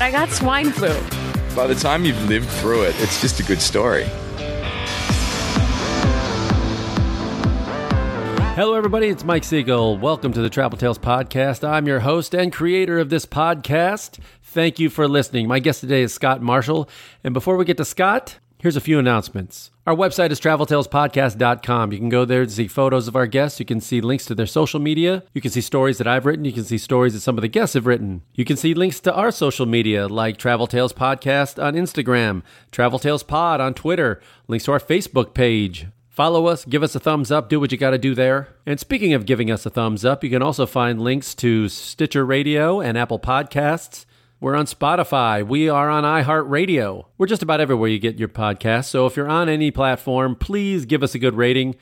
I got swine flu. By the time you've lived through it, it's just a good story. Hello, everybody. It's Mike Siegel. Welcome to the Travel Tales Podcast. I'm your host and creator of this podcast. Thank you for listening. My guest today is Scott Marshall. And before we get to Scott, here's a few announcements. Our website is traveltalespodcast.com. You can go there to see photos of our guests. You can see links to their social media. You can see stories that I've written. You can see stories that some of the guests have written. You can see links to our social media like Travel Tales Podcast on Instagram, Travel Tales Pod on Twitter, links to our Facebook page. Follow us, give us a thumbs up, do what you got to do there. And speaking of giving us a thumbs up, you can also find links to Stitcher Radio and Apple Podcasts. We're on Spotify. We are on iHeartRadio. We're just about everywhere you get your podcast. So if you're on any platform, please give us a good rating.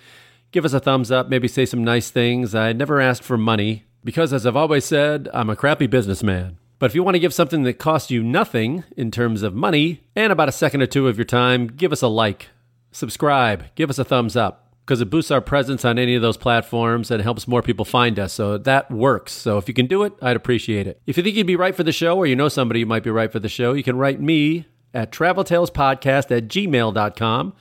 Give us a thumbs up, maybe say some nice things. I never asked for money because, as I've always said, I'm a crappy businessman. But if you want to give something that costs you nothing in terms of money and about a second or two of your time, give us a like subscribe, give us a thumbs up because it boosts our presence on any of those platforms and helps more people find us. So that works. So if you can do it, I'd appreciate it. If you think you'd be right for the show or you know somebody who might be right for the show, you can write me at traveltalespodcast at gmail.com.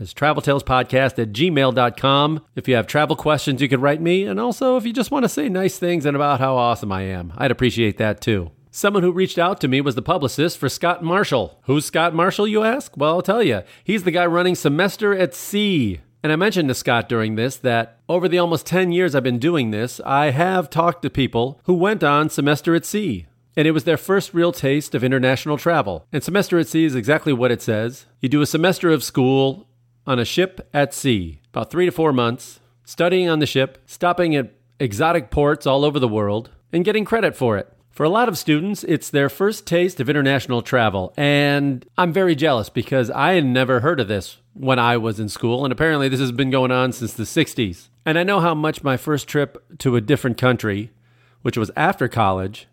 It's traveltalespodcast at gmail.com. If you have travel questions, you can write me. And also, if you just want to say nice things and about how awesome I am, I'd appreciate that too. Someone who reached out to me was the publicist for Scott Marshall. Who's Scott Marshall, you ask? Well, I'll tell you. He's the guy running Semester at Sea. And I mentioned to Scott during this that over the almost 10 years I've been doing this, I have talked to people who went on Semester at Sea. And it was their first real taste of international travel. And Semester at Sea is exactly what it says. You do a semester of school on a ship at sea, about three to four months, studying on the ship, stopping at exotic ports all over the world, and getting credit for it. For a lot of students, it's their first taste of international travel, and I'm very jealous because I had never heard of this when I was in school, and apparently this has been going on since the 60s. And I know how much my first trip to a different country, which was after college,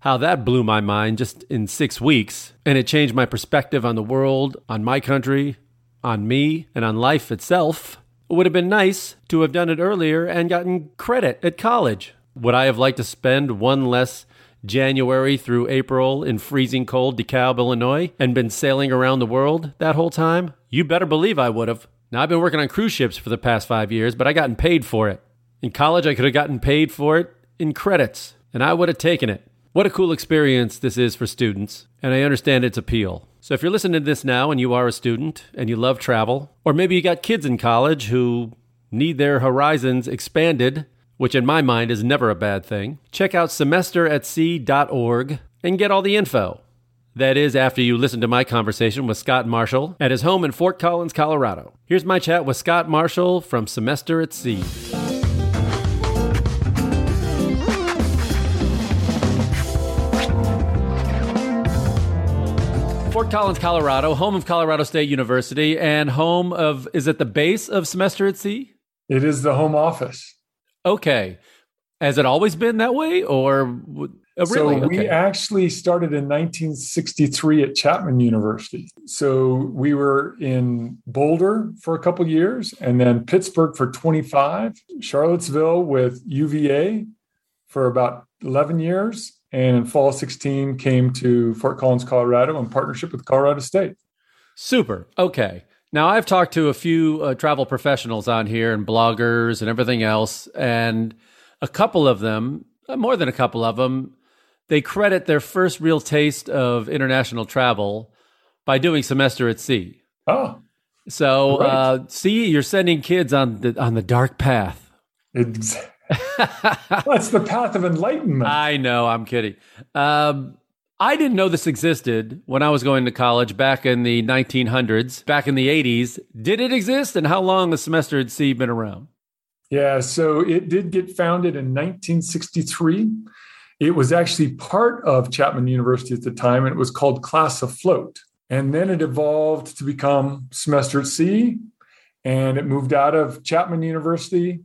how that blew my mind just in six weeks, and it changed my perspective on the world, on my country, on me, and on life itself. It would have been nice to have done it earlier and gotten credit at college. Would I have liked to spend one less January through April in freezing cold DeKalb, Illinois, and been sailing around the world that whole time? You better believe I would have. Now, I've been working on cruise ships for the past five years, but I gotten paid for it. In college, I could have gotten paid for it in credits, and I would have taken it. What a cool experience this is for students, and I understand its appeal. So, if you're listening to this now and you are a student and you love travel, or maybe you got kids in college who need their horizons expanded which in my mind is never a bad thing, check out semesteratsea.org and get all the info. That is after you listen to my conversation with Scott Marshall at his home in Fort Collins, Colorado. Here's my chat with Scott Marshall from Semester at Sea. Fort Collins, Colorado, home of Colorado State University and home of, is it the base of Semester at Sea? It is the home office. Okay. Has it always been that way or oh, really? So we okay. actually started in 1963 at Chapman University. So we were in Boulder for a couple years and then Pittsburgh for 25, Charlottesville with UVA for about 11 years. And in fall 16 came to Fort Collins, Colorado in partnership with Colorado State. Super. Okay. Now, I've talked to a few uh, travel professionals on here and bloggers and everything else, and a couple of them, uh, more than a couple of them, they credit their first real taste of international travel by doing semester at sea. Oh, So, Right. uh, see, you're sending kids on the on the dark path. it's, that's the path of enlightenment. I know, I'm kidding. Um, I didn't know this existed when I was going to college back in the 1900s, back in the 80s. Did it exist, and how long has semester at sea been around? Yeah, so it did get founded in 1963. It was actually part of Chapman University at the time, and it was called Class Afloat. And then it evolved to become Semester at Sea, and it moved out of Chapman University,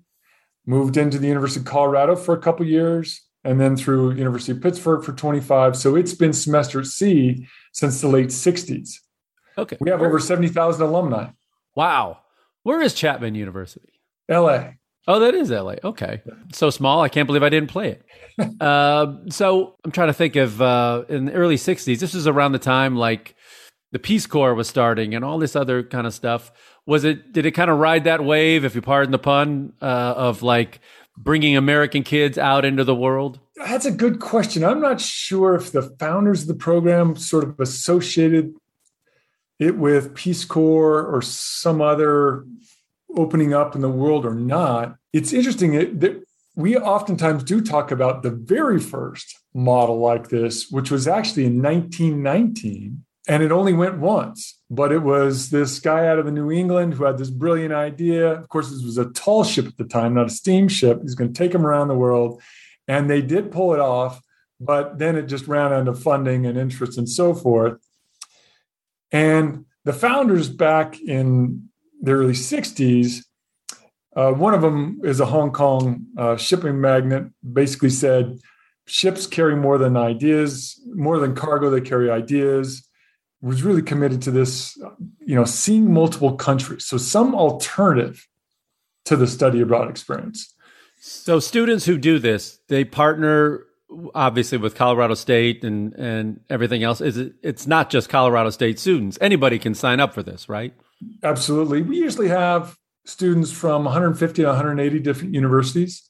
moved into the University of Colorado for a couple years, and then through University of Pittsburgh for 25. So it's been Semester at Sea since the late 60s. Okay. We have over 70,000 alumni. Wow. Where is Chapman University? LA. Oh, that is LA. Okay. So small. I can't believe I didn't play it. uh, so I'm trying to think of uh, in the early 60s, this was around the time like the Peace Corps was starting and all this other kind of stuff. Was it, did it kind of ride that wave, if you pardon the pun, uh, of like bringing American kids out into the world? That's a good question. I'm not sure if the founders of the program sort of associated it with Peace Corps or some other opening up in the world or not. It's interesting that we oftentimes do talk about the very first model like this, which was actually in 1919, and it only went once. But it was this guy out of the New England who had this brilliant idea. Of course, this was a tall ship at the time, not a steamship. He's going to take them around the world. And they did pull it off, but then it just ran out of funding and interest and so forth. And the founders back in the early 60s, uh, one of them is a Hong Kong uh, shipping magnate, basically said ships carry more than ideas, more than cargo, they carry ideas. Was really committed to this, you know, seeing multiple countries. So, some alternative to the study abroad experience. So, students who do this, they partner obviously with Colorado State and and everything else is it, it's not just Colorado State students. Anybody can sign up for this, right? Absolutely. We usually have students from 150 to 180 different universities.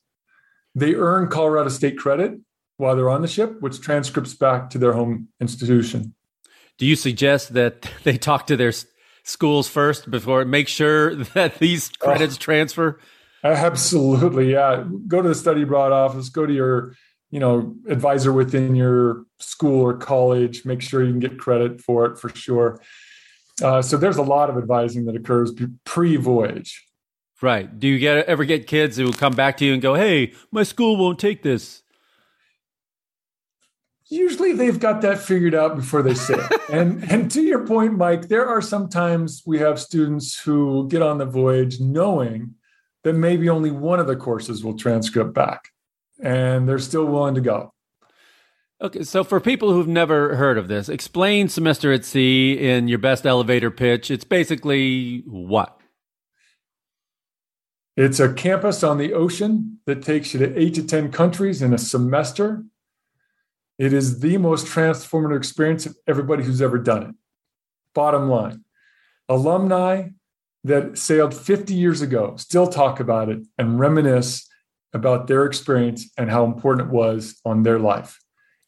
They earn Colorado State credit while they're on the ship, which transcripts back to their home institution. Do you suggest that they talk to their schools first before make sure that these credits oh, transfer? Absolutely. Yeah. Go to the study abroad office, go to your you know advisor within your school or college make sure you can get credit for it for sure uh, so there's a lot of advising that occurs pre-voyage right do you get ever get kids who come back to you and go hey my school won't take this usually they've got that figured out before they sail and and to your point mike there are sometimes we have students who get on the voyage knowing that maybe only one of the courses will transcript back and they're still willing to go. Okay, so for people who've never heard of this, explain semester at sea in your best elevator pitch. It's basically what? It's a campus on the ocean that takes you to eight to 10 countries in a semester. It is the most transformative experience of everybody who's ever done it. Bottom line alumni that sailed 50 years ago still talk about it and reminisce about their experience and how important it was on their life.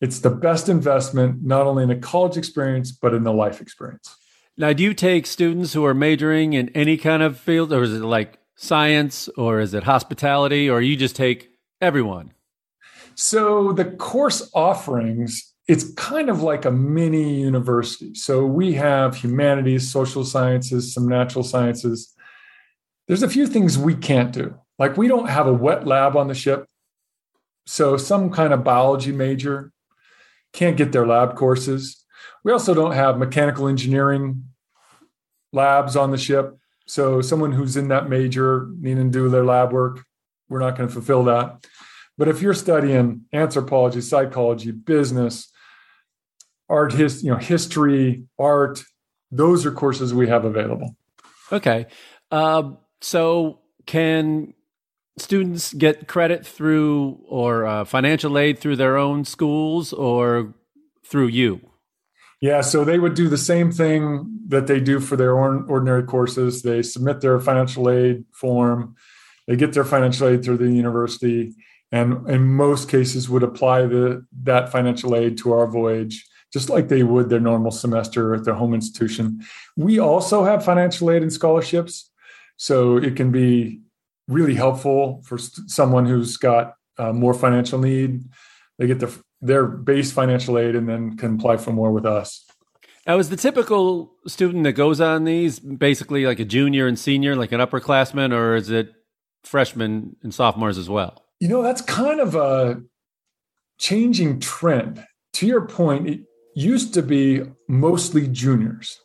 It's the best investment, not only in a college experience, but in the life experience. Now, do you take students who are majoring in any kind of field, or is it like science, or is it hospitality, or you just take everyone? So, the course offerings, it's kind of like a mini university. So, we have humanities, social sciences, some natural sciences. There's a few things we can't do. Like we don't have a wet lab on the ship. So some kind of biology major can't get their lab courses. We also don't have mechanical engineering labs on the ship. So someone who's in that major needing to do their lab work, we're not going to fulfill that. But if you're studying anthropology, psychology, business, art, his, you know, history, art, those are courses we have available. Okay. Uh, so can students get credit through or uh, financial aid through their own schools or through you? Yeah, so they would do the same thing that they do for their ordinary courses. They submit their financial aid form, they get their financial aid through the university, and in most cases would apply the that financial aid to our voyage just like they would their normal semester at their home institution. We also have financial aid and scholarships. So it can be really helpful for someone who's got uh, more financial need. They get their their base financial aid and then can apply for more with us. Now, is the typical student that goes on these basically like a junior and senior, like an upperclassman, or is it freshmen and sophomores as well? You know, that's kind of a changing trend. To your point, it used to be mostly juniors.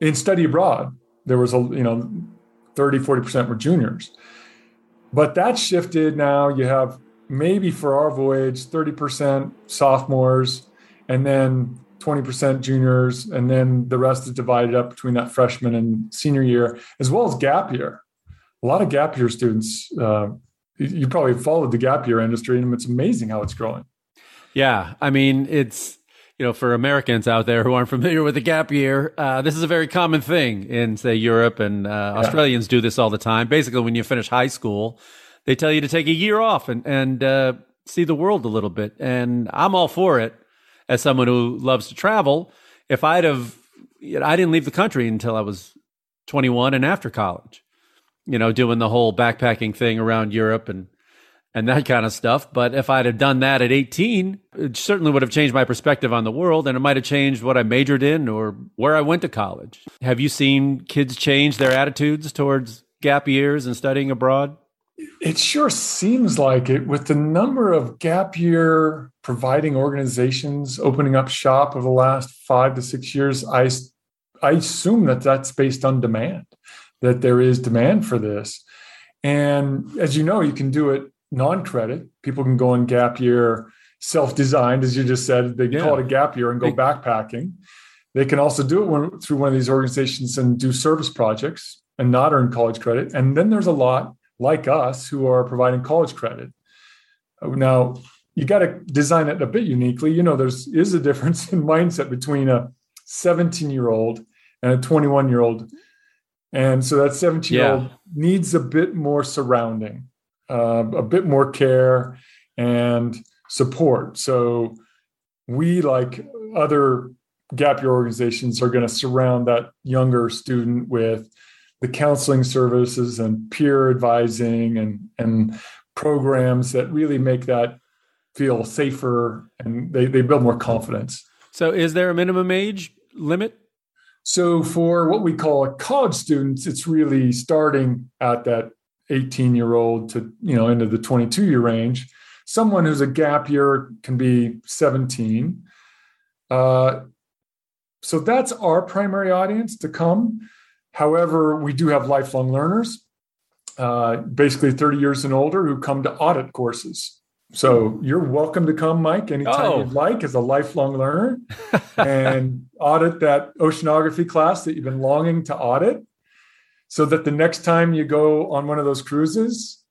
In study abroad, there was a, you know, 30, 40% were juniors. But that shifted now. You have maybe for our voyage, 30% sophomores, and then 20% juniors, and then the rest is divided up between that freshman and senior year, as well as gap year. A lot of gap year students. Uh, you probably followed the gap year industry, and it's amazing how it's growing. Yeah, I mean, it's you know, for Americans out there who aren't familiar with the gap year, uh, this is a very common thing in, say, Europe, and uh, yeah. Australians do this all the time. Basically, when you finish high school, they tell you to take a year off and and uh, see the world a little bit, and I'm all for it. As someone who loves to travel, if I'd have, you know, I didn't leave the country until I was 21 and after college. You know, doing the whole backpacking thing around Europe and and that kind of stuff. But if I'd have done that at 18, it certainly would have changed my perspective on the world and it might have changed what I majored in or where I went to college. Have you seen kids change their attitudes towards gap years and studying abroad? It sure seems like it with the number of gap year providing organizations opening up shop over the last five to six years. I, I assume that that's based on demand, that there is demand for this. And as you know, you can do it non-credit. People can go on gap year self-designed, as you just said. They yeah. call it a gap year and go backpacking. They can also do it when, through one of these organizations and do service projects and not earn college credit. And then there's a lot like us who are providing college credit. Now, you got to design it a bit uniquely. You know, there's is a difference in mindset between a 17 year old and a 21 year old. And so that 17 year old needs a bit more surrounding uh, a bit more care and support. So we, like other gap year organizations, are going to surround that younger student with the counseling services and peer advising and and programs that really make that feel safer and they, they build more confidence. So is there a minimum age limit? So for what we call a college students, it's really starting at that 18 year old to you know into the 22 year range. Someone who's a gap year can be 17 uh, so that's our primary audience to come. However we do have lifelong learners uh, basically 30 years and older who come to audit courses so you're welcome to come mike anytime oh. you'd like as a lifelong learner and audit that oceanography class that you've been longing to audit so that the next time you go on one of those cruises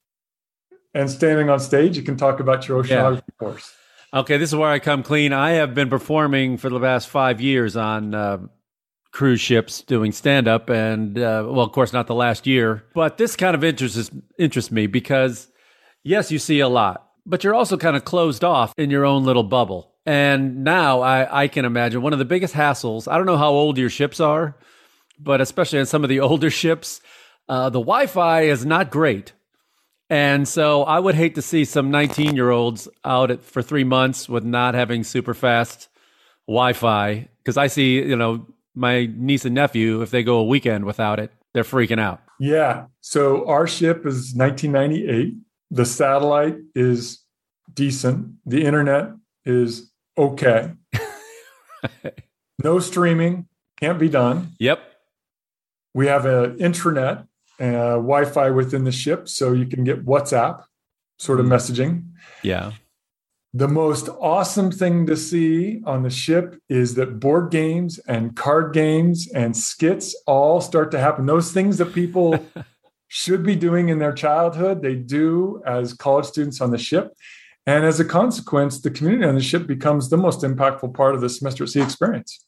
and standing on stage, you can talk about your oceanography yeah. course. Okay, this is where I come clean. I have been performing for the past five years on uh, cruise ships doing stand up, and uh, well, of course, not the last year, but this kind of interests interests me because yes, you see a lot, but you're also kind of closed off in your own little bubble. And now I, I can imagine one of the biggest hassles. I don't know how old your ships are, but especially on some of the older ships, uh, the Wi Fi is not great. And so I would hate to see some 19 year olds out at, for three months with not having super fast Wi Fi. Because I see, you know, my niece and nephew, if they go a weekend without it, they're freaking out. Yeah. So our ship is 1998. The satellite is decent. The internet is okay. no streaming, can't be done. Yep. We have an intranet, uh, Wi-Fi within the ship, so you can get WhatsApp sort of mm. messaging. Yeah. The most awesome thing to see on the ship is that board games and card games and skits all start to happen. Those things that people should be doing in their childhood, they do as college students on the ship. And as a consequence, the community on the ship becomes the most impactful part of the semester at sea experience.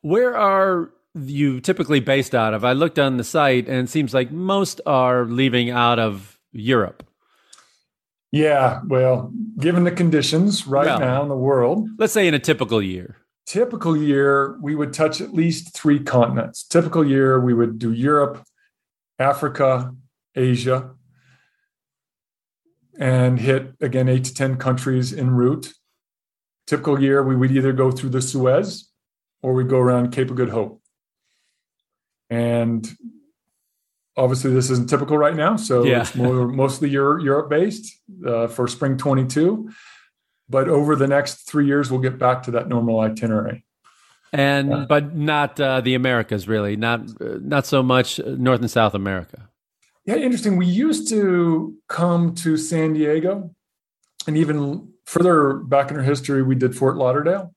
Where are you typically based out of? I looked on the site and it seems like most are leaving out of Europe. Yeah, well, given the conditions right well, now in the world, let's say in a typical year. Typical year, we would touch at least three continents. Typical year, we would do Europe, Africa, Asia, and hit again eight to 10 countries en route. Typical year, we would either go through the Suez or we'd go around Cape of Good Hope. And obviously, this isn't typical right now. So yeah. it's more, mostly Europe based uh, for spring 22. but over the next three years, we'll get back to that normal itinerary. And uh, but not uh, the Americas, really, not uh, not so much North and South America. Yeah, interesting. We used to come to San Diego, and even further back in our history, we did Fort Lauderdale.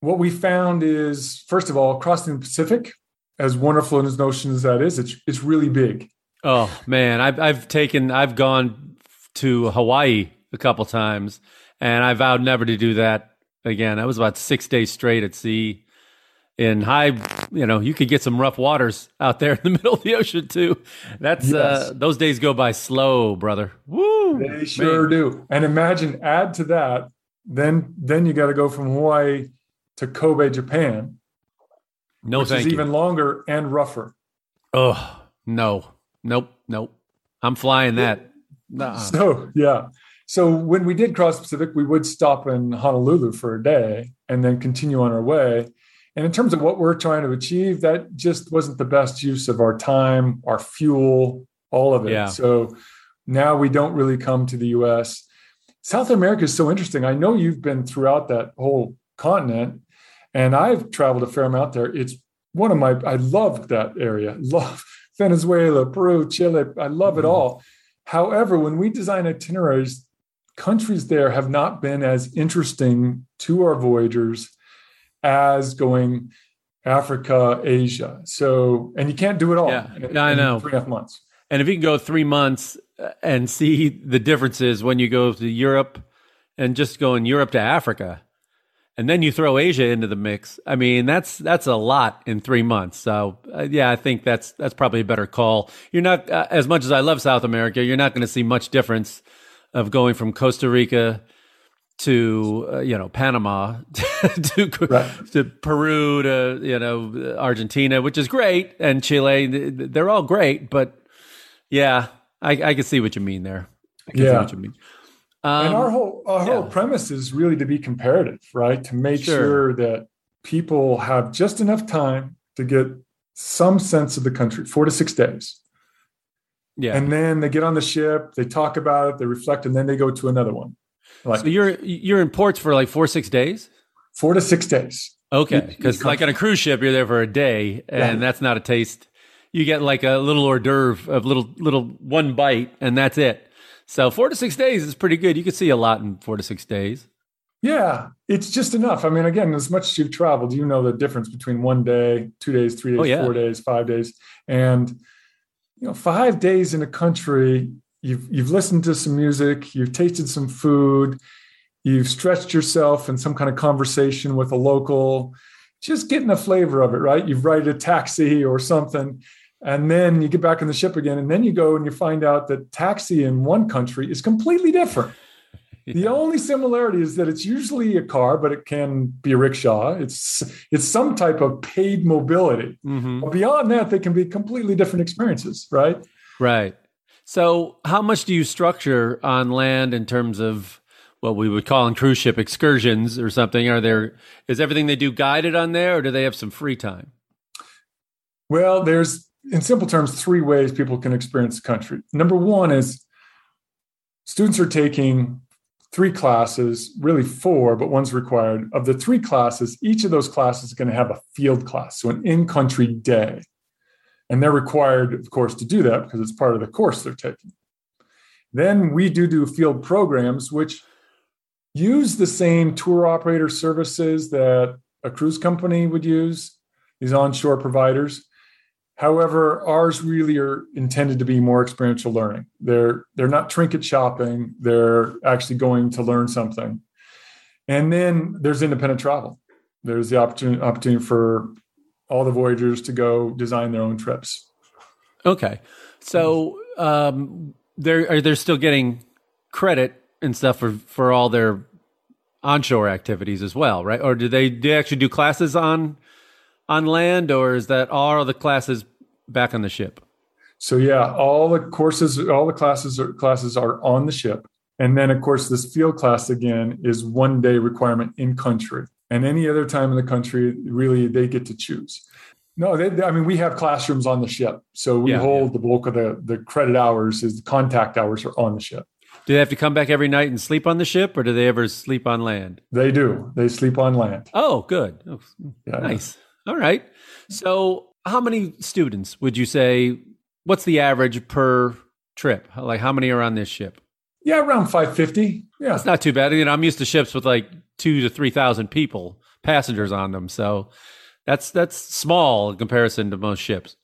What we found is, first of all, crossing the Pacific, as wonderful as notion as that is, it's it's really big. Oh man, I've I've taken I've gone to Hawaii a couple times, and I vowed never to do that again. I was about six days straight at sea in high. You know, you could get some rough waters out there in the middle of the ocean too. That's uh, yes. uh, those days go by slow, brother. Woo! They sure man. do. And imagine add to that, then then you got to go from Hawaii to Kobe, Japan. No, which is you. even longer and rougher. Oh no, nope, nope. I'm flying that. Nuh-uh. So yeah. So when we did cross Pacific, we would stop in Honolulu for a day and then continue on our way. And in terms of what we're trying to achieve, that just wasn't the best use of our time, our fuel, all of it. Yeah. So now we don't really come to the US. South America is so interesting. I know you've been throughout that whole continent and I've traveled a fair amount there. It's one of my, I love that area. Love Venezuela, Peru, Chile. I love it mm-hmm. all. However, when we design itineraries, countries there have not been as interesting to our voyagers as going Africa, Asia. So, and you can't do it all. Yeah, in, I know. Three and a half months. And if you can go three months uh, and see the differences when you go to Europe and just go in Europe to Africa, and then you throw Asia into the mix. I mean, that's that's a lot in three months. So uh, yeah, I think that's that's probably a better call. You're not uh, as much as I love South America. You're not going to see much difference of going from Costa Rica to uh, you know Panama to right. to Peru to you know Argentina, which is great, and Chile. They're all great, but yeah, I, I can see what you mean there. I can yeah. see what you mean. Um, and our whole our yeah. whole premise is really to be comparative, right? To make sure. sure that people have just enough time to get some sense of the country, four to six days. Yeah. And then they get on the ship, they talk about it, they reflect, and then they go to another one. Like, so you're you're in ports for like four six days. Four to six days. Okay, because like on a cruise ship, you're there for a day, and yeah. that's not a taste. You get like a little hors d'oeuvre of little little one bite, and that's it. So four to six days is pretty good. You could see a lot in four to six days. Yeah, it's just enough. I mean, again, as much as you've traveled, you know the difference between one day, two days, three days, oh, yeah. four days, five days, and you know, five days in a country. You've you've listened to some music, you've tasted some food, you've stretched yourself in some kind of conversation with a local, just getting a flavor of it, right? You've ride a taxi or something and then you get back on the ship again and then you go and you find out that taxi in one country is completely different yeah. the only similarity is that it's usually a car but it can be a rickshaw it's it's some type of paid mobility mm-hmm. but beyond that they can be completely different experiences right right so how much do you structure on land in terms of what we would call in cruise ship excursions or something are there is everything they do guided on there or do they have some free time well there's in simple terms, three ways people can experience the country. Number one is students are taking three classes, really four, but one's required. Of the three classes, each of those classes is going to have a field class, so an in country day. And they're required, of course, to do that because it's part of the course they're taking. Then we do do field programs, which use the same tour operator services that a cruise company would use, these onshore providers However, ours really are intended to be more experiential learning. They're they're not trinket shopping. They're actually going to learn something. And then there's independent travel. There's the opportunity opportunity for all the voyagers to go design their own trips. Okay, so um, they're are they still getting credit and stuff for for all their onshore activities as well, right? Or do they do they actually do classes on on land, or is that all the classes back on the ship? So yeah, all the courses, all the classes are, classes are on the ship, and then of course this field class again is one day requirement in country, and any other time in the country, really they get to choose. No, they, I mean we have classrooms on the ship, so we yeah, hold yeah. the bulk of the the credit hours. Is the contact hours are on the ship. Do they have to come back every night and sleep on the ship, or do they ever sleep on land? They do. They sleep on land. Oh, good. Oh, Yeah. nice. All right. So, how many students would you say? What's the average per trip? Like, how many are on this ship? Yeah, around 550. Yeah. That's not too bad. You know, I'm used to ships with like two to three thousand people, passengers on them. So, that's that's small in comparison to most ships.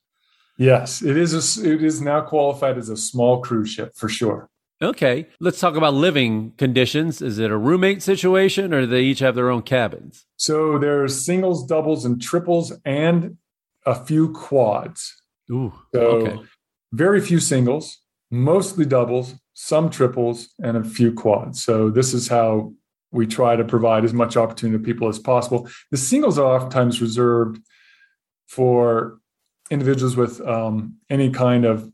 Yes, it is. A, it is now qualified as a small cruise ship for sure. Okay, let's talk about living conditions. Is it a roommate situation, or do they each have their own cabins? So there's singles, doubles, and triples, and a few quads. Ooh, So okay. very few singles, mostly doubles, some triples, and a few quads. So this is how we try to provide as much opportunity to people as possible. The singles are oftentimes reserved for individuals with um, any kind of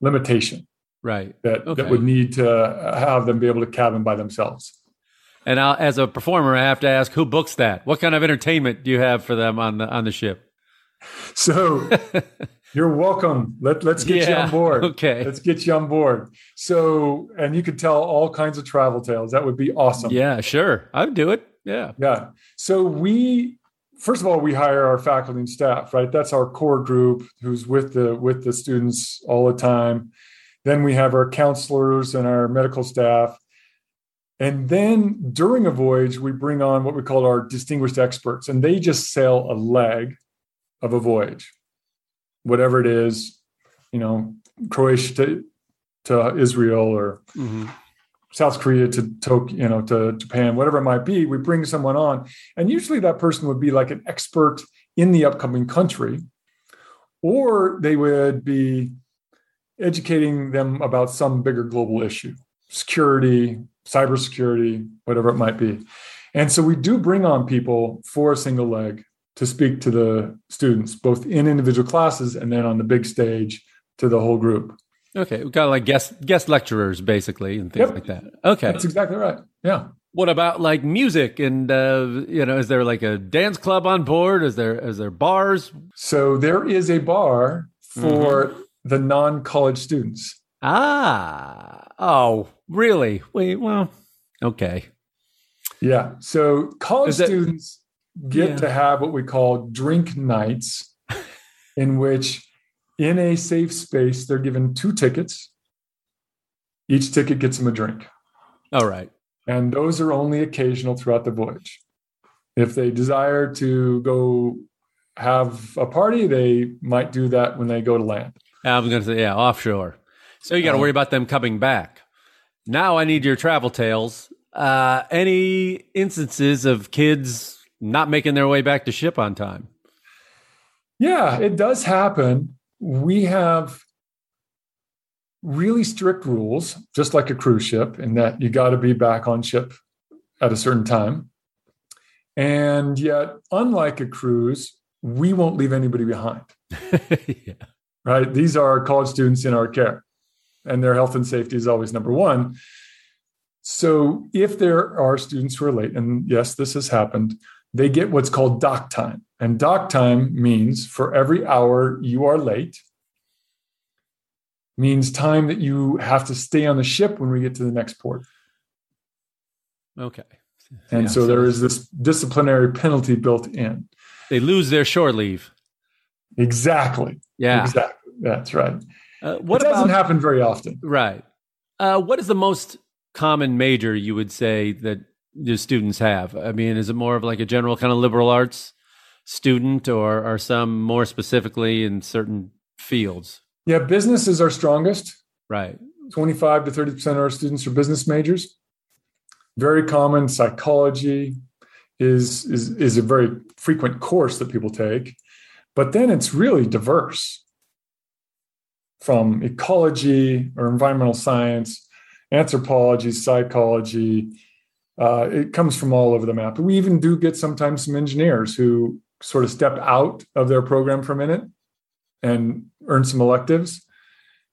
limitation Right. that, Okay. that would need to uh, have them be able to cabin by themselves. And I'll, as a performer, I have to ask who books that. What kind of entertainment do you have for them on the on the ship? So you're welcome. Let, let's get you on board. okay. Let's get you on board. So, and you could tell all kinds of travel tales. That would be awesome. Yeah, sure, I'd do it. Yeah. Yeah. So we first of all we hire our faculty and staff, right? That's our core group who's with the with the students all the time. Then we have our counselors and our medical staff. And then during a voyage, we bring on what we call our distinguished experts, and they just sail a leg of a voyage, whatever it is, you know, Croatia to, to Israel or hmm South Korea to Tokyo, you know, to Japan, whatever it might be, we bring someone on. And usually that person would be like an expert in the upcoming country, or they would be educating them about some bigger global issue, security, cybersecurity, whatever it might be. And so we do bring on people for a single leg to speak to the students, both in individual classes and then on the big stage to the whole group. Okay, we've got like guest guest lecturers basically and things Yep. like that. Okay. That's exactly right. Yeah. What about like music and uh, you know, is there like a dance club on board? Is there is there bars? So there is a bar for the non-college students. Ah, oh, really? Wait, well, okay. Yeah. So college that- students get Yeah. to have what we call drink nights, in which, in a safe space, they're given two tickets. Each ticket gets them a drink, All right. and those are only occasional throughout the voyage. If they desire to go have a party, they might do that when they go to land. I'm going to say, yeah, offshore. So you got to Uh, worry about them coming back. Now I need your travel tales. Uh, any instances of kids not making their way back to ship on time? Yeah, it does happen. We have really strict rules, just like a cruise ship, in that you got to be back on ship at a certain time. And yet, unlike a cruise, we won't leave anybody behind, yeah. Right? These are college students in our care, and their health and safety is always number one. So, if there are students who are late, and yes, this has happened, they get what's called dock time. And dock time means for every hour you are late, means time that you have to stay on the ship when we get to the next port. Okay. And Yeah, so, so there is this disciplinary penalty built in. They lose their shore leave. Exactly. Yeah. Exactly. That's right. Uh, what it doesn't about happen very often. right? Uh, what is the most common major you would say that the students have? I mean, is it more of like a general kind of liberal arts student, or are some more specifically in certain fields? Yeah, business is our strongest. Right. 25 to 30% of our students are business majors. Very common psychology is, is, is a very frequent course that people take. But then it's really diverse from ecology or environmental science, anthropology, psychology. Uh, it comes from all over the map. We even do get sometimes some engineers who sort of step out of their program for a minute and earn some electives.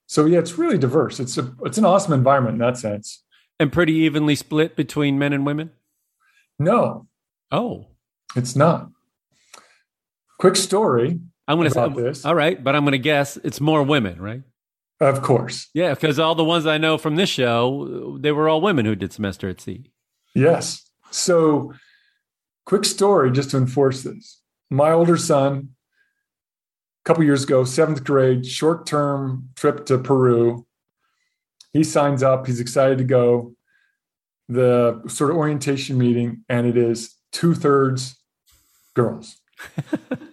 So yeah, it's really diverse. It's a it's an awesome environment in that sense. And pretty evenly split between men and women? No, Oh. it's not. Quick story. I'm going to About say, this. all right, but I'm going to guess it's more women, right? Of course. Yeah, because all the ones I know from this show, they were all women who did semester at sea. Yes. So, quick story just to enforce this. My older son, a couple years ago, seventh grade, short term trip to Peru. He signs up, he's excited to go. The sort of orientation meeting, and it is two thirds girls.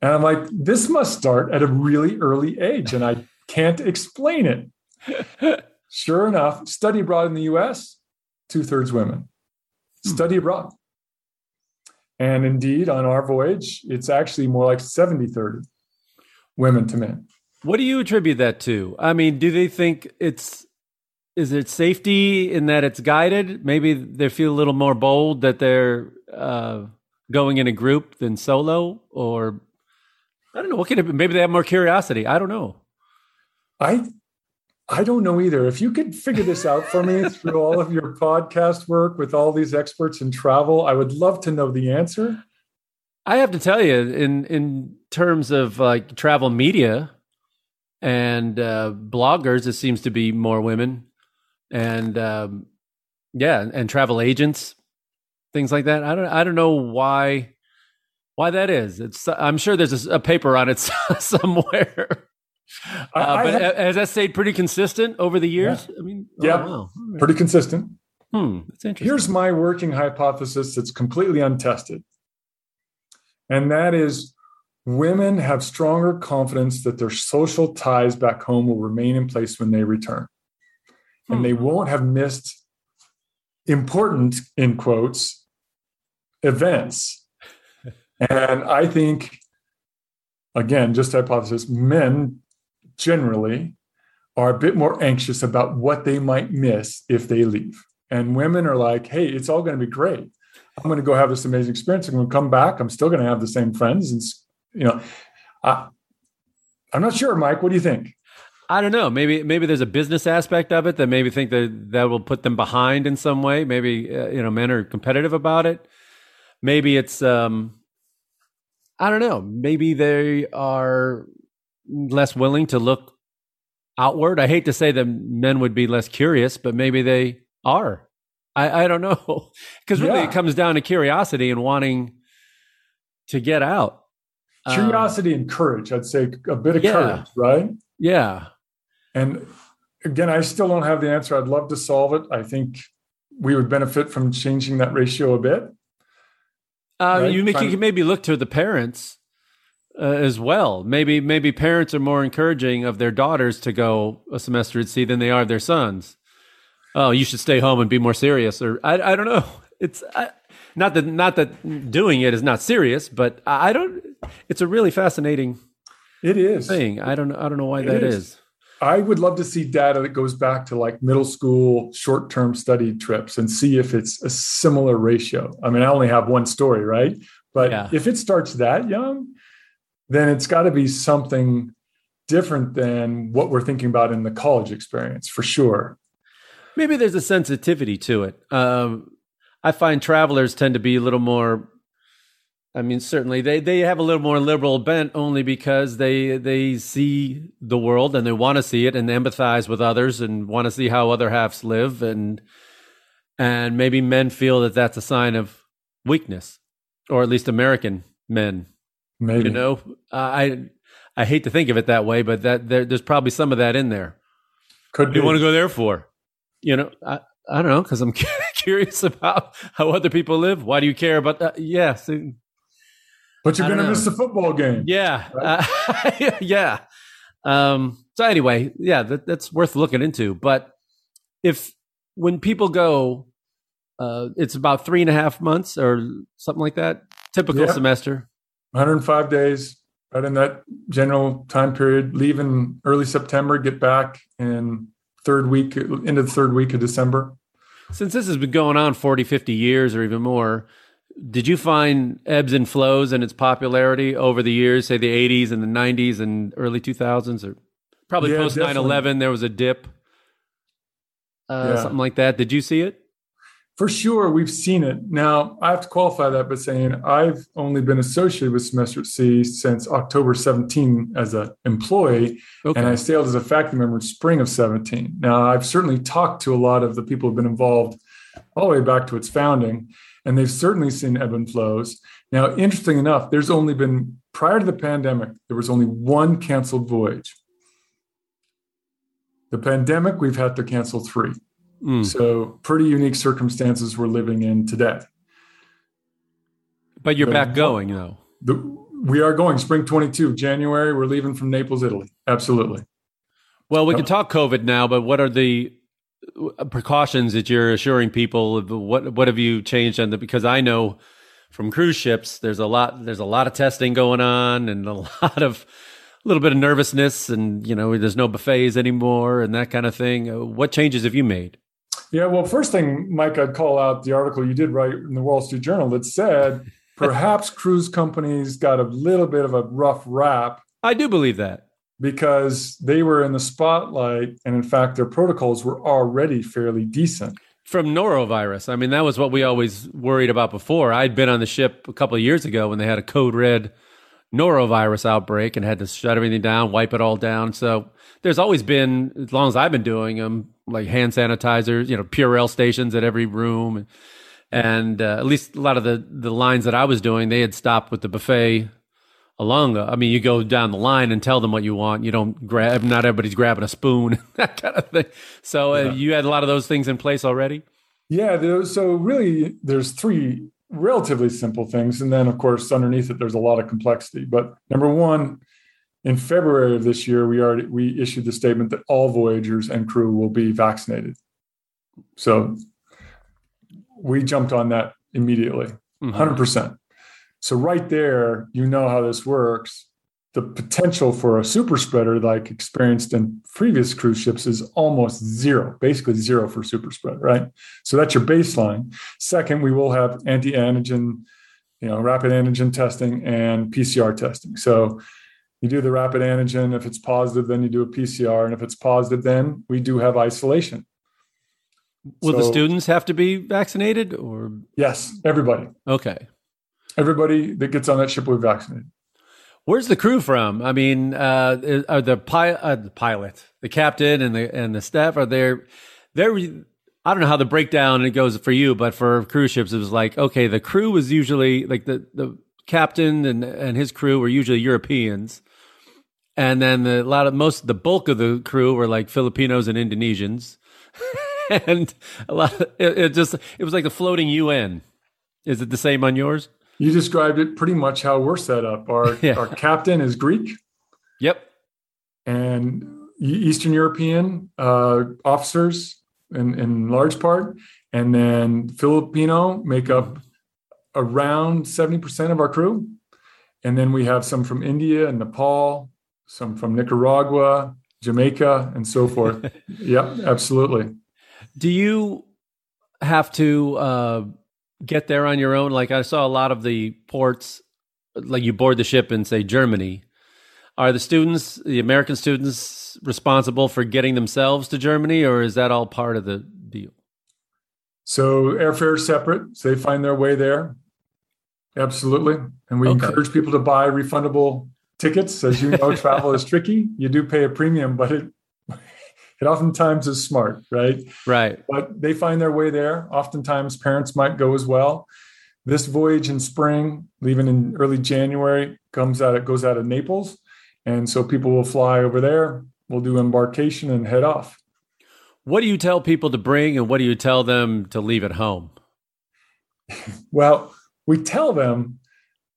and I'm like, this must start at a really early age, and I can't explain it. sure enough, study abroad in the US, two thirds women. Study abroad. And indeed, on our voyage, it's actually more like 70 30 women to men. What do you attribute that to? I mean, do they think it's is it safety in that it's guided? Maybe they feel a little more bold that they're uh, going in a group than solo, or I don't know. What could it? Maybe they have more curiosity. I don't know. I I don't know either. If you could figure this out for me through all of your podcast work with all these experts in travel, I would love to know the answer. I have to tell you, in in terms of like travel media and uh, bloggers, it seems to be more women and um, yeah, and travel agents, things like that. I don't I don't know why why that is. It's I'm sure there's a, a paper on it somewhere. Uh, I, but has that stayed pretty consistent over the years? Yeah. I mean, yeah, oh, wow. pretty consistent. Hmm, that's interesting. Here's my working hypothesis that's completely untested. And that is women have stronger confidence that their social ties back home will remain in place when they return and they hmm. won't have missed important in quotes events and i think again just hypothesis men generally are a bit more anxious about what they might miss if they leave. And women are like hey it's all going to be great. I'm going to go have this amazing experience. I'm going to come back. I'm still going to have the same friends. And you know I, i'm not sure mike. What do you think? I don't know. Maybe maybe there's a business aspect of it that maybe think that that will put them behind in some way. Maybe uh, you know men are competitive about it. Maybe it's um, I don't know. Maybe they are less willing to look outward. I hate to say that men would be less curious, but maybe they are. I, I don't know because really yeah. it comes down to curiosity and wanting to get out. Curiosity um, and courage. I'd say a bit of yeah. courage, right? Yeah. And again, I still don't have the answer. I'd love to solve it. I think we would benefit from changing that ratio a bit. Uh, right? You, make, you can maybe look to the parents uh, as well. Maybe maybe parents are more encouraging of their daughters to go a semester at sea than they are their sons. Oh, you should stay home and be more serious, or I, I don't know. It's I, not that not that doing it is not serious, but I don't. It's a really fascinating. It is thing. I don't I don't know why it that is. is. I would love to see data that goes back to like middle school short term study trips and see if it's a similar ratio. I mean, I only have one story, right? But yeah. if it starts that young, then it's got to be something different than what we're thinking about in the college experience for sure. Maybe there's a sensitivity to it. Um, I find travelers tend to be a little more I mean, certainly they, they have a little more liberal bent only because they they see the world and they want to see it and empathize with others and want to see how other halves live and and maybe men feel that that's a sign of weakness or at least American men. Maybe you know I I hate to think of it that way, but that there, there's probably some of that in there. Could you want to go there for? You know, I I don't know because I'm curious about how other people live. Why do you care about that? Yes. Yeah, but you're going to miss the football game. Yeah. Right? Uh, yeah. Um, so anyway, yeah, that, that's worth looking into. But if when people go, uh, it's about three and a half months or something like that, typical yeah. semester. 105 days, right in that general time period. Leave in early September, get back in third week, into the third week of December. Since this has been going on 40, 50 years or even more, did you find ebbs and flows in its popularity over the years, say the 80s and the 90s and early 2000s, or probably yeah, post 9 11? There was a dip, uh, yeah. something like that. Did you see it? For sure, we've seen it. Now, I have to qualify that by saying I've only been associated with Semester at Sea since October 17 as an employee, Okay. and I sailed as a faculty member in spring of 17. Now, I've certainly talked to a lot of the people who've been involved all the way back to its founding, and they've certainly seen ebb and flows. Now, interesting enough, there's only been, prior to the pandemic, there was only one canceled voyage. The pandemic, we've had to cancel three. Mm. So, pretty unique circumstances we're living in today. But you're the- back going though. The, we are going spring 22, January. We're leaving from Naples, Italy. Absolutely. Well, we can talk COVID now, but what are the precautions that you're assuring people? What what have you changed on the? Because I know from cruise ships, there's a lot there's a lot of testing going on, and a lot of a little bit of nervousness, and you know, there's no buffets anymore, and that kind of thing. Uh, What changes have you made? Yeah, well, first thing, Mike, I'd call out the article you did write in the Wall Street Journal that said perhaps cruise companies got a little bit of a rough rap I do believe that. Because they were in the spotlight. And in fact, their protocols were already fairly decent. from norovirus. I mean, that was what we always worried about before. I'd been on the ship a couple of years ago when they had a code red norovirus outbreak and had to shut everything down, wipe it all down. So there's always been, as long as I've been doing them, like hand sanitizers, you know, Purell stations at every room. And uh, at least a lot of the, the lines that I was doing, they had stopped with the buffet along. I mean, you go down the line and tell them what you want. You don't grab, not everybody's grabbing a spoon, that kind of thing. So uh, you had a lot of those things in place already? Yeah, there, so really, there's three relatively simple things. And then, of course, underneath it, there's a lot of complexity. But number one, in February of this year, we already we issued the statement that all voyagers and crew will be vaccinated. So we jumped on that immediately, Mhm. 100%. So right there, you know how this works. The potential for a super spreader, like experienced in previous cruise ships, is almost zero, basically zero for super spread, right? So that's your baseline. Second, we will have anti-antigen, you know, rapid antigen testing and PCR testing. So you do the rapid antigen. If it's positive, then you do a PCR, and if it's positive, then we do have isolation. Will the students have to be vaccinated or Yes, everybody, okay? Everybody that gets on that ship will be vaccinated. Where's the crew from? I mean, uh, are the, uh, the pilot, the captain, and the and the staff are there? They're I don't know how the breakdown it goes for you, but for cruise ships, it was like okay, the crew was usually like the the captain and and his crew were usually Europeans, and then the, a lot of most the bulk of the crew were like Filipinos and Indonesians, and a lot of, it, it just it was like a floating UN. Is it the same on yours? You described it pretty much how we're set up. Our Yeah. our captain is Greek Yep. and Eastern European uh, officers in, in large part, and then Filipino make up around 70% of our crew. And then we have some from India and Nepal, some from Nicaragua, Jamaica, and so forth. yep, absolutely. Do you have to uh, get there on your own? Like I saw a lot of the ports, like you board the ship in say Germany. Are the students, the American students, responsible for getting themselves to Germany, or is that all part of the deal? So airfare is separate. So they find their way there. Absolutely. And we Okay. encourage people to buy refundable tickets. As you know, travel is tricky. You do pay a premium, but it it oftentimes is smart, right? Right. But they find their way there. Oftentimes parents might go as well. This voyage in spring, leaving in early January, comes out it goes out of Naples. And so people will fly over there. We'll do embarkation and head off. What do you tell people to bring, and what do you tell them to leave at home? Well, we tell them,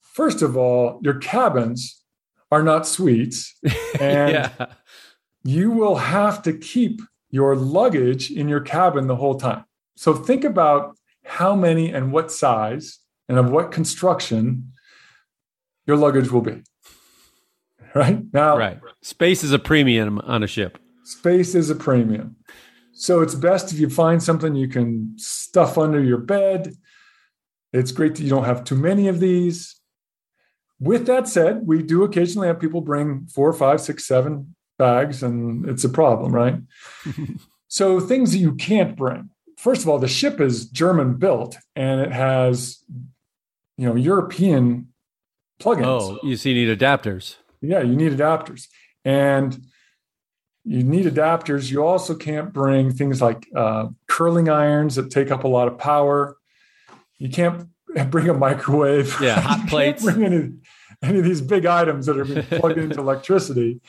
first of all, your cabins are not suites, and yeah. You will have to keep your luggage in your cabin the whole time. So think about how many and what size and of what construction your luggage will be. Right now, Right. Space is a premium on a ship. space is a premium. So it's best if you find something you can stuff under your bed. It's great that you don't have too many of these. With that said, we do occasionally have people bring four, five, six, seven bags, and it's a problem, right? so things that you can't bring. first of all, the ship is German built and it has, you know, European plugins. Oh, you see, you need adapters. Yeah, you need adapters. And you need adapters. You also can't bring things like uh, curling irons that take up a lot of power. You can't bring a microwave. Yeah, hot plates. bring any, any of these big items that are being plugged into electricity.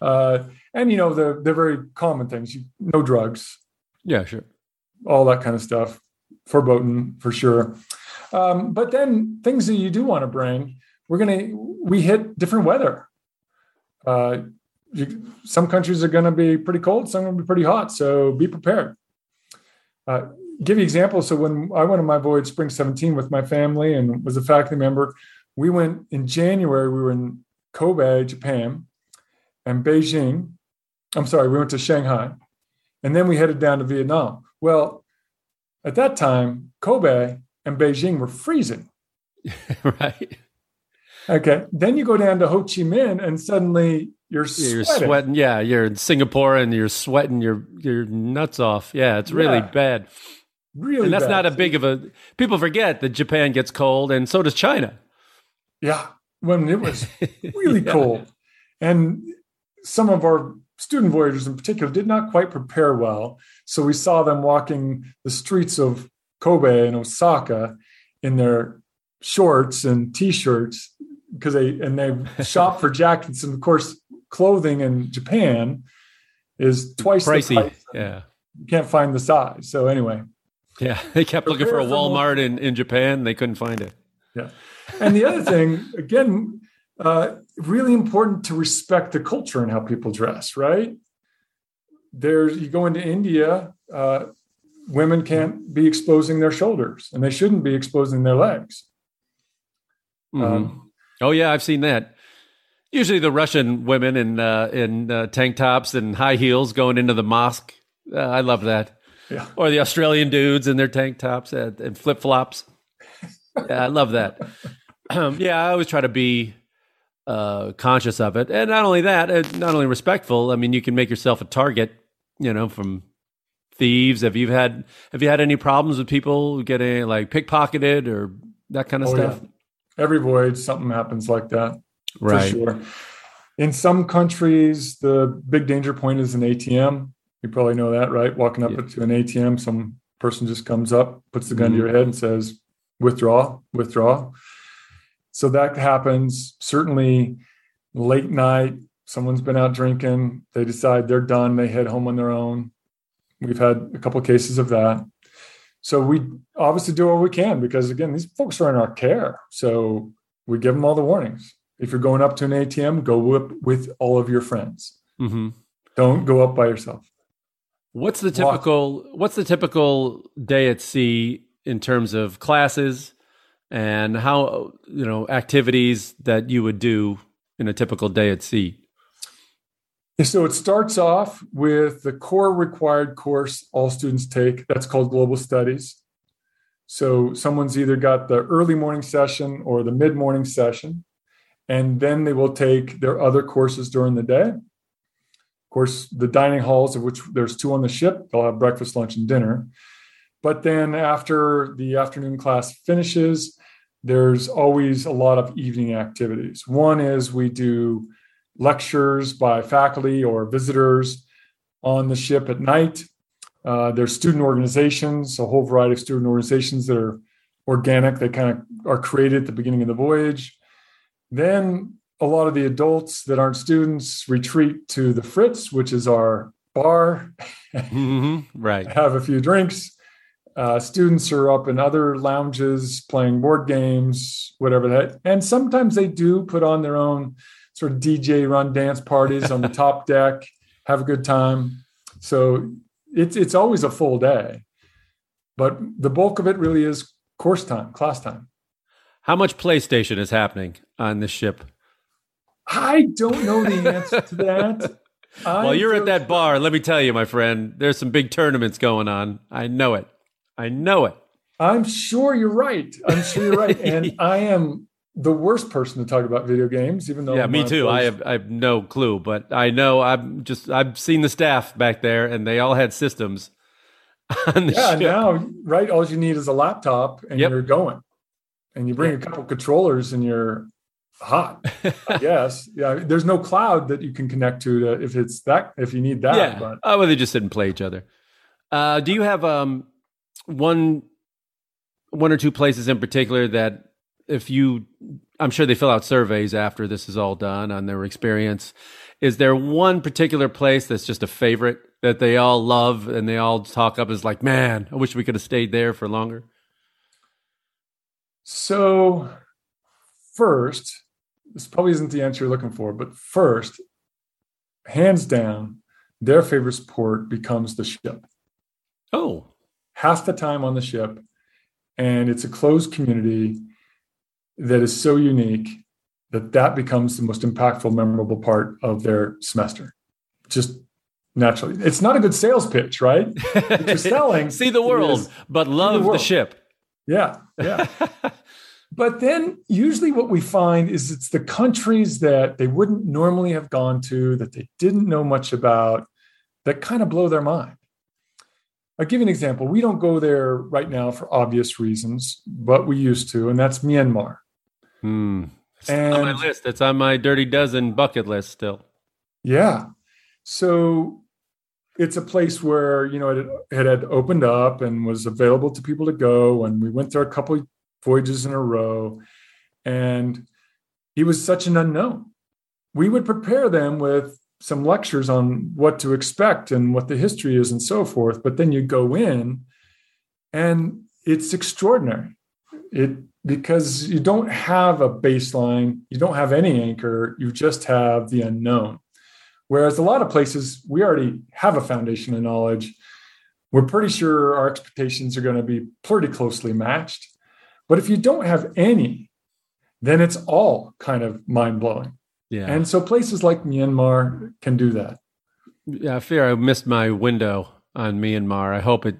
Uh, and you know the the very common things. You, no drugs. Yeah, sure. All that kind of stuff. Verboten for sure. Um, but then things that you do want to bring, we're gonna we hit different weather. Uh, you, some countries are going to be pretty cold, some are going to be pretty hot. So be prepared. Uh, give you examples. So when I went on my voyage spring 17 with my family and was a faculty member, we went in January, we were in Kobe, Japan, and Beijing. I'm sorry, we went to Shanghai. And then we headed down to Vietnam. Well, at that time, Kobe and Beijing were freezing. right. Okay. Then you go down to Ho Chi Minh and suddenly you're sweating. You're sweating. Yeah, you're in Singapore and you're sweating your your nuts off. Yeah, it's really Yeah. bad. really And that's bad. not a big of a. People forget that Japan gets cold, and so does China. Yeah, when it was really Yeah. cold. And some of our student voyagers in particular did not quite prepare well. So we saw them walking the streets of Kobe and Osaka in their shorts and t-shirts because they and they shop for jackets and of course clothing in Japan is twice the Pricey. price. Yeah. You can't find the size. So anyway, Yeah. They kept looking for a Prepare for more- Walmart in, in Japan. They couldn't find it. Yeah. And the other thing, again, uh, really important to respect the culture and how people dress, right? There's, you go into India, uh, women can't be exposing their shoulders and they shouldn't be exposing their legs. Mhm. Um, oh yeah, I've seen that. Usually, the Russian women in uh, in uh, tank tops and high heels going into the mosque. Uh, I love that. Yeah. Or the Australian dudes in their tank tops and, and flip flops. yeah, I love that. Um, yeah, I always try to be uh, conscious of it, and not only that, uh, not only respectful. I mean, you can make yourself a target. You know, from thieves. Have you had Have you had any problems with people getting like pickpocketed or that kind of Oh, stuff? yeah. Every voyage, something happens like that. Right. For sure. In some countries, the big danger point is an ATM. You probably know that, right? Walking up Yeah. to an ATM, some person just comes up, puts the gun Mhm. to your head, and says, "Withdraw, withdraw." So that happens. Certainly, late night, someone's been out drinking. They decide they're done. They head home on their own. We've had a couple cases of that. So we obviously do all we can because again, these folks are in our care. So we give them all the warnings. If you're going up to an ATM, go with, with all of your friends. hmm Don't go up by yourself. What's the Walk. typical What's the typical day at sea in terms of classes and how you know activities that you would do in a typical day at sea? So it starts off with the core required course all students take. That's called Global Studies. So someone's either got the early morning session or the mid morning session, and then they will take their other courses during the day. Of course, the dining halls, of which there's two on the ship, they'll have breakfast, lunch, and dinner. But then after the afternoon class finishes, there's always a lot of evening activities. One is we do lectures by faculty or visitors on the ship at night. Uh, there's student organizations, a whole variety of student organizations that are organic, they kind of are created at the beginning of the voyage. Then a lot of the adults that aren't students retreat to the Fritz, which is our bar, hmm Right. have a few drinks. Uh, students are up in other lounges playing board games, whatever that. And sometimes they do put on their own sort of DJ run dance parties on the top deck, have a good time. So it's it's always a full day, but the bulk of it really is course time, class time. How much PlayStation is happening on this ship? I don't know the answer to that. While you're at that bar, let me tell you, my friend, there's some big tournaments going on. I know it. I know it. I'm sure you're right. I'm sure you're right. And I am the worst person to talk about video games, even though yeah, me too. I have I have no clue, but I know I'm just I've seen the staff back there, and they all had systems, on the yeah, ship. now right, all you need is a laptop and Yep. you're going. And you bring a couple controllers and you're hot. I guess. Yeah, there's no cloud that you can connect to, to if it's that if you need that. yeah. But Oh, well, they just sit and play each other. Uh, do you have um, one, one or two places in particular that if you, I'm sure they fill out surveys after this is all done on their experience. Is there one particular place that's just a favorite that they all love and they all talk up as like, man, I wish we could have stayed there for longer? So, first, this probably isn't the answer you're looking for, but first, hands down, their favorite sport becomes the ship. Oh, Half the time on the ship, and it's a closed community that is so unique that that becomes the most impactful, memorable part of their semester. Just naturally, it's not a good sales pitch, right? What you're selling See the world, is- but love the world. ship. Yeah, yeah. but then usually what we find is it's the countries that they wouldn't normally have gone to, that they didn't know much about, that kind of blow their mind. I'll give you an example. We don't go there right now for obvious reasons, but we used to, and that's Myanmar. Hmm. It's on my And- list. It's on my dirty dozen bucket list still. Yeah. So it's a place where, you know, it, it had opened up and was available to people to go. And we went there a couple voyages in a row. And he was such an unknown. We would prepare them with some lectures on what to expect and what the history is and so forth. But then you go in and it's extraordinary. It because you don't have a baseline, you don't have any anchor, you just have the unknown. Whereas a lot of places, we already have a foundation of knowledge. We're pretty sure our expectations are going to be pretty closely matched. But if you don't have any, then it's all kind of mind blowing. Yeah. And so places like Myanmar can do that. Yeah, I fear I missed my window on Myanmar. I hope it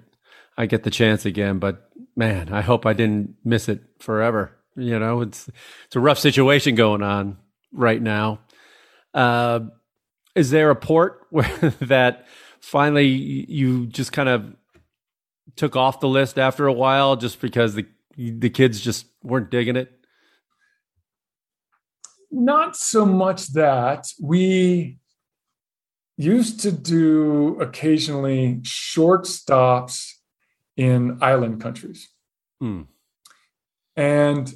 I get the chance again, but man, I hope I didn't miss it forever. You know, it's it's a rough situation going on right now. Uh, is there a port where that finally you just kind of took off the list after a while just because the the kids just weren't digging it? Not so much that we used to do occasionally short stops in island countries. Hmm. And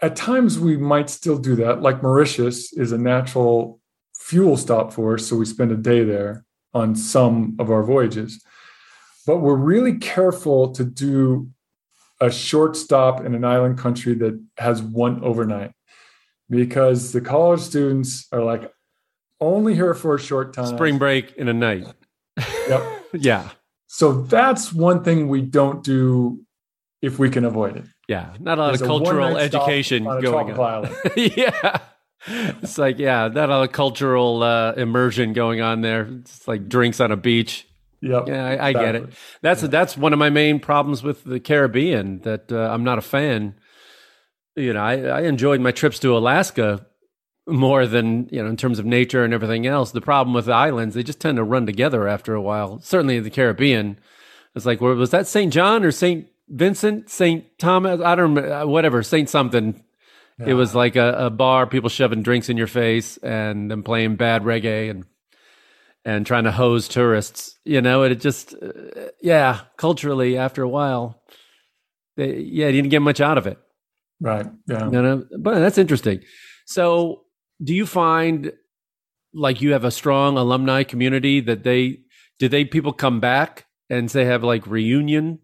at times we might still do that. Like Mauritius is a natural fuel stop for us. So we spend a day there on some of our voyages. But we're really careful to do a short stop in an island country that has one overnight because the college students are like only here for a short time. Spring break in a night. Yep. yeah. So that's one thing we don't do if we can avoid it. Yeah, not a lot There's of cultural education going on. yeah, it's like yeah, not a lot of cultural uh, immersion going on there. It's like drinks on a beach. Yep. Yeah, I, I get it. exactly. That's that's one of my main problems with the Caribbean that uh, I'm not a fan. You know, I, I enjoyed my trips to Alaska more than you know in terms of nature and everything else. The problem with the islands, they just tend to run together after a while. Certainly, in the Caribbean. It's like, where was that St. John or St. Vincent, St. Thomas? I don't remember. Whatever, St. something. It was like a, a bar, people shoving drinks in your face and then playing bad reggae and and trying to hose tourists. You know, it just uh, yeah, culturally after a while, they, yeah, you didn't get much out of it. Right. Yeah. You know, but that's interesting. So, do you find like you have a strong alumni community that they do they people come back and say have like reunion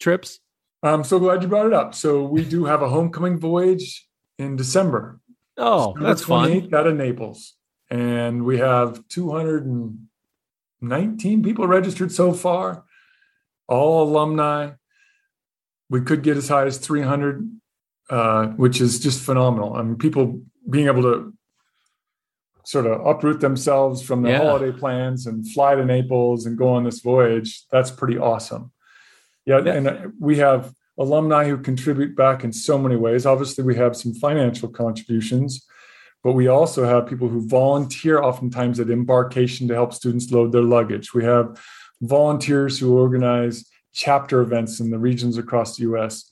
trips? I'm so glad you brought it up. So we do have a homecoming voyage in December. Oh, December that's fun. 28th Out of Naples. And we have 219 people registered so far, all alumni. We could get as high as 300, uh, which is just phenomenal. I mean, people being able to sort of uproot themselves from their Yeah. holiday plans and fly to Naples and go on this voyage. That's pretty awesome. Yeah, Yeah. and uh, we have alumni who contribute back in so many ways. Obviously, we have some financial contributions, but we also have people who volunteer oftentimes at embarkation to help students load their luggage. We have volunteers who organize chapter events in the regions across the U.S.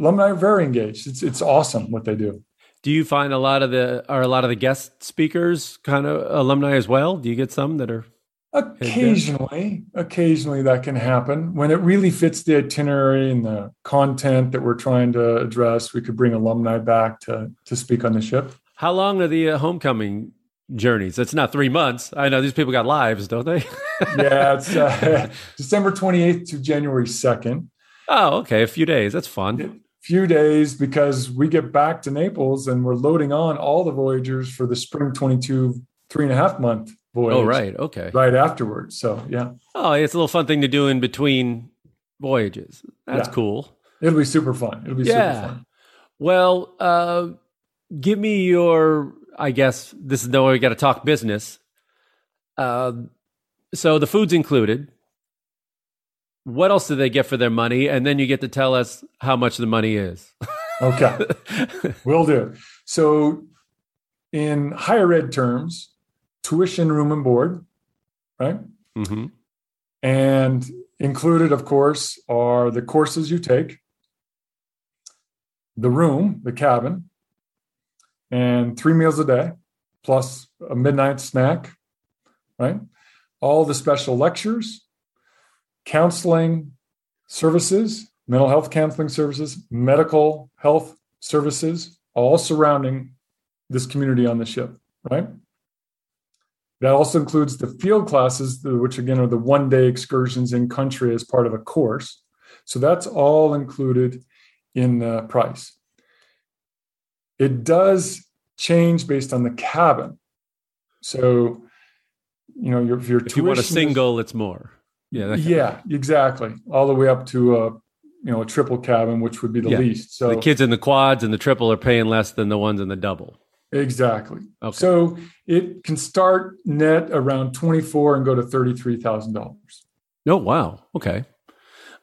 Alumni are very engaged. It's it's awesome what they do. Do you find a lot of the are a lot of the guest speakers kind of alumni as well? Do you get some that are occasionally occasionally that can happen. When it really fits the itinerary and the content that we're trying to address we could bring alumni back to to speak on the ship. How long are the uh, homecoming journeys? It's not three months. I know these people got lives don't they? Yeah it's uh, december 28th to january 2nd oh okay a few days. That's fun few days because we get back to naples and we're loading on all the voyagers for the spring 22 three and a half month voyage. Oh, right. Okay. Right afterwards. So, yeah. Oh, it's a little fun thing to do in between voyages. That's yeah. cool. It'll be super fun. It'll be yeah. super fun. Well, uh, give me your, I guess this is the way we got to talk business. Uh, so the food's included. What else do they get for their money? And then you get to tell us how much the money is. okay. Will do. So, in higher ed terms, tuition, room, and board, right? Mm-hmm. And included, of course, are the courses you take, the room, the cabin, and three meals a day, plus a midnight snack, right? All the special lectures, counseling services, mental health counseling services, medical health services, all surrounding this community on the ship, right? That also includes the field classes, which again are the one day excursions in country as part of a course. So that's all included in the price. It does change based on the cabin. So, you know, if, your if you want a single, is, it's more. Yeah. Yeah, exactly. All the way up to a, you know, a triple cabin, which would be the yeah. least. So the kids in the quads and the triple are paying less than the ones in the double. Exactly. Okay. So it can start net around 24 and go to $33,000. Oh, wow. Okay.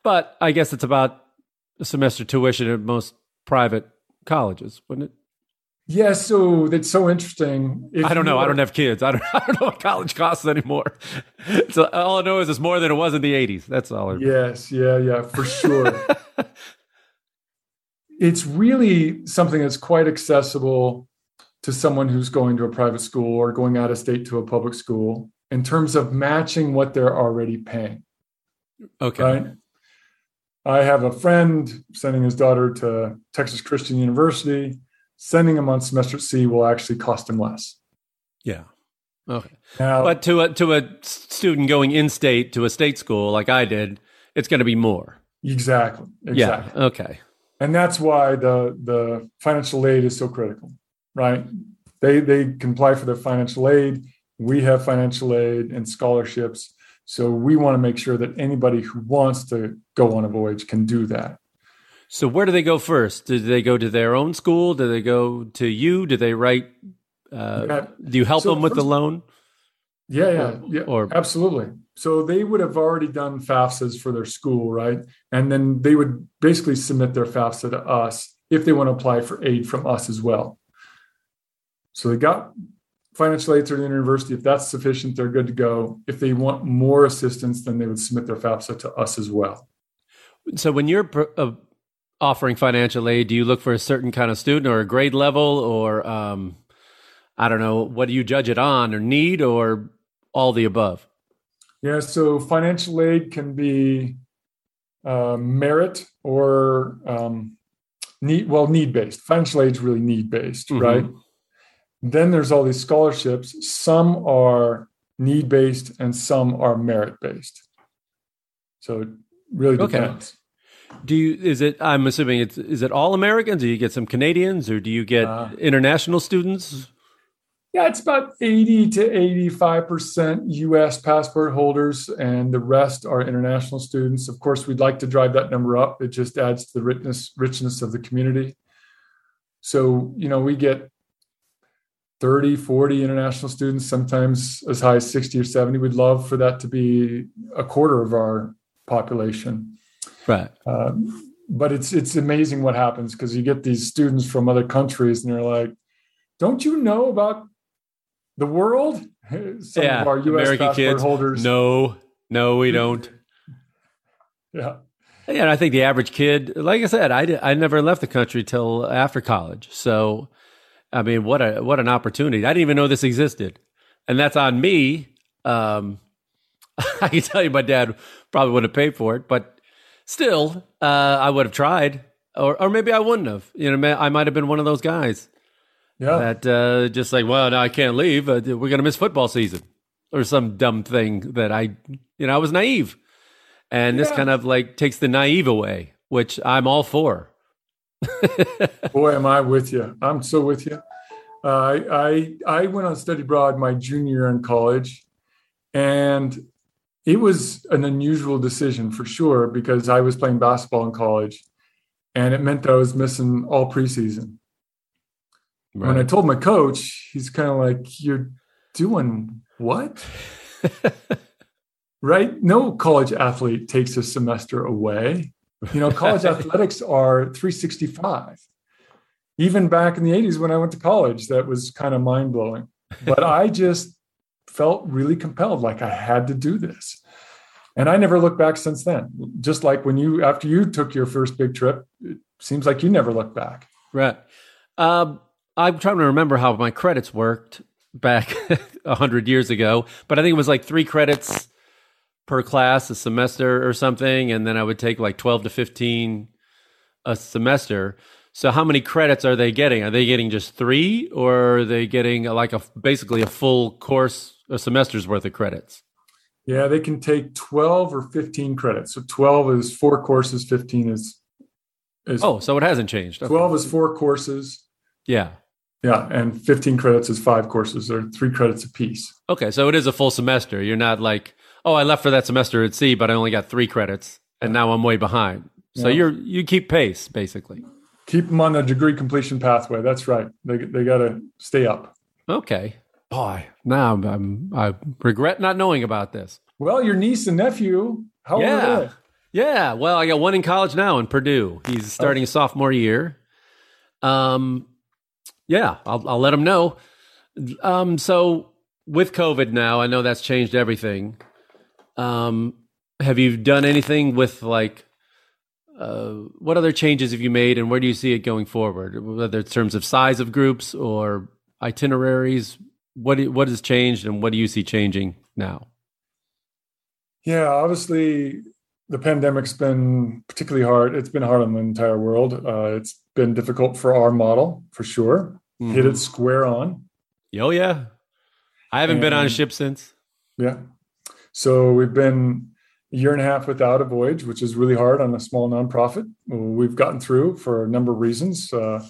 But I guess it's about a semester tuition at most private colleges, wouldn't it? Yeah, so that's so interesting. If I don't know. I don't have kids. I don't, I don't know what college costs anymore. so all I know is it's more than it was in the 80s. That's all. I yes, yeah, yeah, for sure. it's really something that's quite accessible to someone who's going to a private school or going out of state to a public school in terms of matching what they're already paying. Okay. Right? I have a friend sending his daughter to Texas Christian University. Sending him on semester Sea will actually cost him less. Yeah. Okay. Now, but to a to a student going in state to a state school like I did, it's going to be more. Exactly. Exactly. Yeah. Okay. And that's why the the financial aid is so critical right? They they can apply for their financial aid. We have financial aid and scholarships. So we want to make sure that anybody who wants to go on a voyage can do that. So where do they go first? Do they go to their own school? Do they go to you? Do they write? Uh, yeah. Do you help so them with first, the loan? Yeah, yeah, yeah, or absolutely. So they would have already done FAFSAs for their school, right? And then they would basically submit their FAFSA to us if they want to apply for aid from us as well. So they got financial aid through the university. If that's sufficient, they're good to go. If they want more assistance, then they would submit their FAFSA to us as well. So when you're uh, offering financial aid, do you look for a certain kind of student or a grade level or um, I don't know, what do you judge it on or need or all the above? Yeah, so financial aid can be uh, merit or um, need, well, need based. Financial aid is really need based, mm-hmm. right? Then there's all these scholarships. Some are need based and some are merit based. So it really depends. Okay. Do you is it I'm assuming it's is it all Americans? Do you get some Canadians or do you get uh, international students? Yeah, it's about 80 to 85% US passport holders, and the rest are international students. Of course, we'd like to drive that number up. It just adds to the richness, richness of the community. So, you know, we get 30, 40 international students, sometimes as high as 60 or 70. We'd love for that to be a quarter of our population. Right. Um, but it's it's amazing what happens because you get these students from other countries and they're like, "Don't you know about the world?" Some yeah, of our U.S. American passport kids. holders. No, no, we don't. Yeah. Yeah, and I think the average kid, like I said, I, did, I never left the country till after college. So, I mean, what a what an opportunity! I didn't even know this existed, and that's on me. Um, I can tell you, my dad probably would have paid for it, but still, uh, I would have tried, or or maybe I wouldn't have. You know, I might have been one of those guys. Yeah. That uh, just like, well, now I can't leave. Uh, we're gonna miss football season, or some dumb thing that I, you know, I was naive and this kind of like takes the naive away, which I'm all for. Boy, am I with you. I'm so with you. Uh, I, I I went on study abroad my junior year in college, and it was an unusual decision for sure because I was playing basketball in college, and it meant that I was missing all preseason. When I told my coach, he's kind of like, "You're doing what?" right? No college athlete takes a semester away. You know, college athletics are 365. Even back in the 80s when I went to college, that was kind of mind blowing. But I just felt really compelled, like I had to do this. And I never looked back since then. Just like when you, after you took your first big trip, it seems like you never looked back. Right. Um, I'm trying to remember how my credits worked back a hundred years ago, but I think it was like three credits per class a semester or something, and then I would take like 12 to 15 a semester. So how many credits are they getting? Are they getting just three, or are they getting like a basically a full course, a semester's worth of credits? Yeah, they can take 12 or 15 credits. So 12 is four courses, 15 is is Oh, so it hasn't changed. Okay. 12 is four courses. Yeah. Yeah, and 15 credits is five courses or three credits apiece. Okay, so it is a full semester. You're not like, oh, I left for that semester at Sea, but I only got three credits, and now I'm way behind. So Yeah. you're you keep pace basically. Keep them on the degree completion pathway. That's right. They, they got to stay up. Okay. Boy, now I'm, I'm I regret not knowing about this. Well, your niece and nephew, how old Yeah. are they? Yeah, well, I got one in college now in Purdue. He's starting his sophomore year. Um, yeah, I'll I'll let him know. Um, so with COVID now, I know that's changed everything. Um, have you done anything with like? Uh, what other changes have you made, and where do you see it going forward? Whether it's terms of size of groups or itineraries, what what has changed, and what do you see changing now? Yeah, obviously, the pandemic's been particularly hard. It's been hard on the entire world. Uh, it's been difficult for our model, for sure. Hit it square on. Oh yeah, I haven't been on a ship since. Yeah. So we've been a year and a half without a voyage, which is really hard on a small nonprofit. We've gotten through for a number of reasons, uh,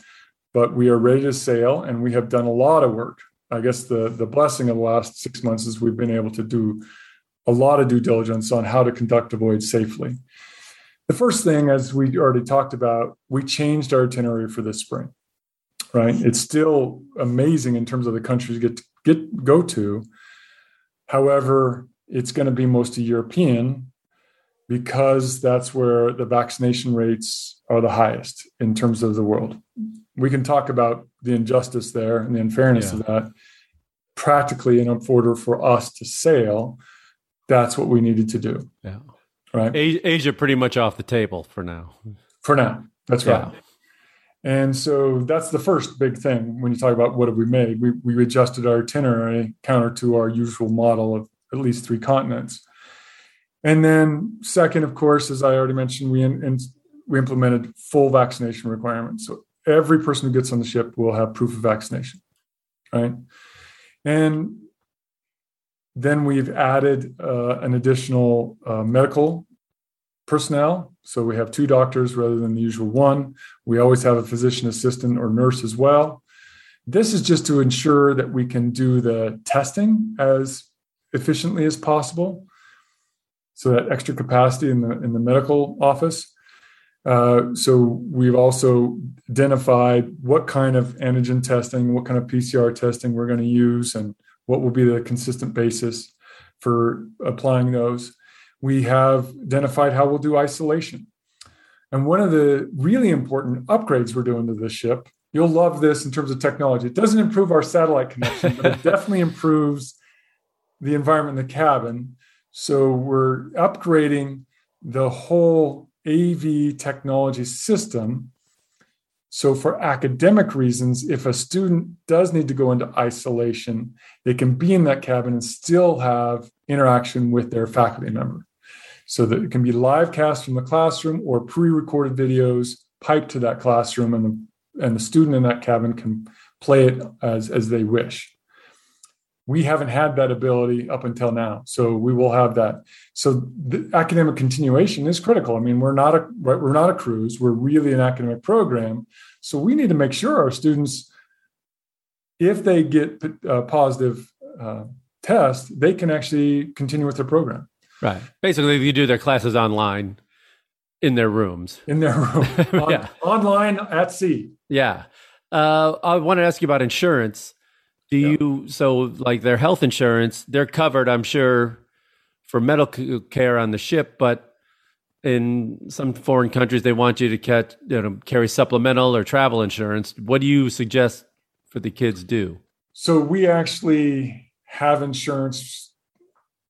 but we are ready to sail, and we have done a lot of work. I guess the the blessing of the last six months is we've been able to do a lot of due diligence on how to conduct a voyage safely. The first thing, as we already talked about, we changed our itinerary for this spring. Right, it's still amazing in terms of the countries get to get go to. However, it's going to be mostly European because that's where the vaccination rates are the highest in terms of the world. We can talk about the injustice there and the unfairness of that. Practically, in order for us to sail, that's what we needed to do. Yeah. Right. Asia pretty much off the table for now. For now. That's right. Yeah. And so that's the first big thing when you talk about what have we made. We, we adjusted our itinerary counter to our usual model of at least three continents. And then, second, of course, as I already mentioned, we in, in, we implemented full vaccination requirements. So every person who gets on the ship will have proof of vaccination, right? And then we've added uh, an additional uh, medical personnel. So we have two doctors rather than the usual one. We always have a physician assistant or nurse as well. This is just to ensure that we can do the testing as efficiently as possible. So that extra capacity in the in the medical office. Uh, so we've also identified what kind of antigen testing, what kind of PCR testing we're going to use, and what will be the consistent basis for applying those we have identified how we'll do isolation. And one of the really important upgrades we're doing to this ship, you'll love this in terms of technology. It doesn't improve our satellite connection, but it definitely improves the environment in the cabin. So we're upgrading the whole AV technology system. So, for academic reasons, if a student does need to go into isolation, they can be in that cabin and still have interaction with their faculty member. So that it can be live cast from the classroom or pre-recorded videos piped to that classroom, and the, and the student in that cabin can play it as, as they wish we haven't had that ability up until now. So we will have that. So the academic continuation is critical. I mean we're not a we're not a cruise. We're really an academic program. So we need to make sure our students if they get a positive uh, test they can actually continue with their program. Right. Basically if you do their classes online in their rooms. In their room. On, yeah. online at sea. Yeah. Uh, i want to ask you about insurance do yeah. you so like their health insurance? They're covered, I'm sure, for medical care on the ship, but in some foreign countries they want you to catch, you know, carry supplemental or travel insurance. What do you suggest for the kids do? So we actually have insurance.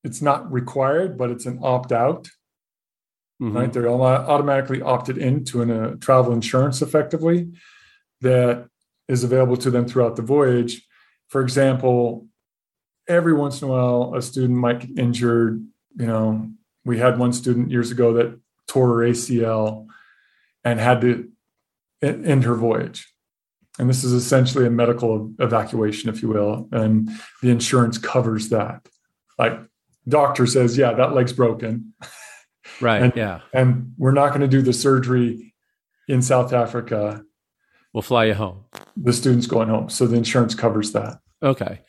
It's not required, but it's an opt out. Mm-hmm. Right, they're automatically opted into a uh, travel insurance effectively that is available to them throughout the voyage for example, every once in a while, a student might get injured. You know, we had one student years ago that tore her ACL and had to end her voyage. And this is essentially a medical evacuation, if you will. And the insurance covers that. Like, doctor says, yeah, that leg's broken. Right. and, yeah. And we're not going to do the surgery in South Africa We'll fly you home. The student's going home. So the insurance covers that. Okay.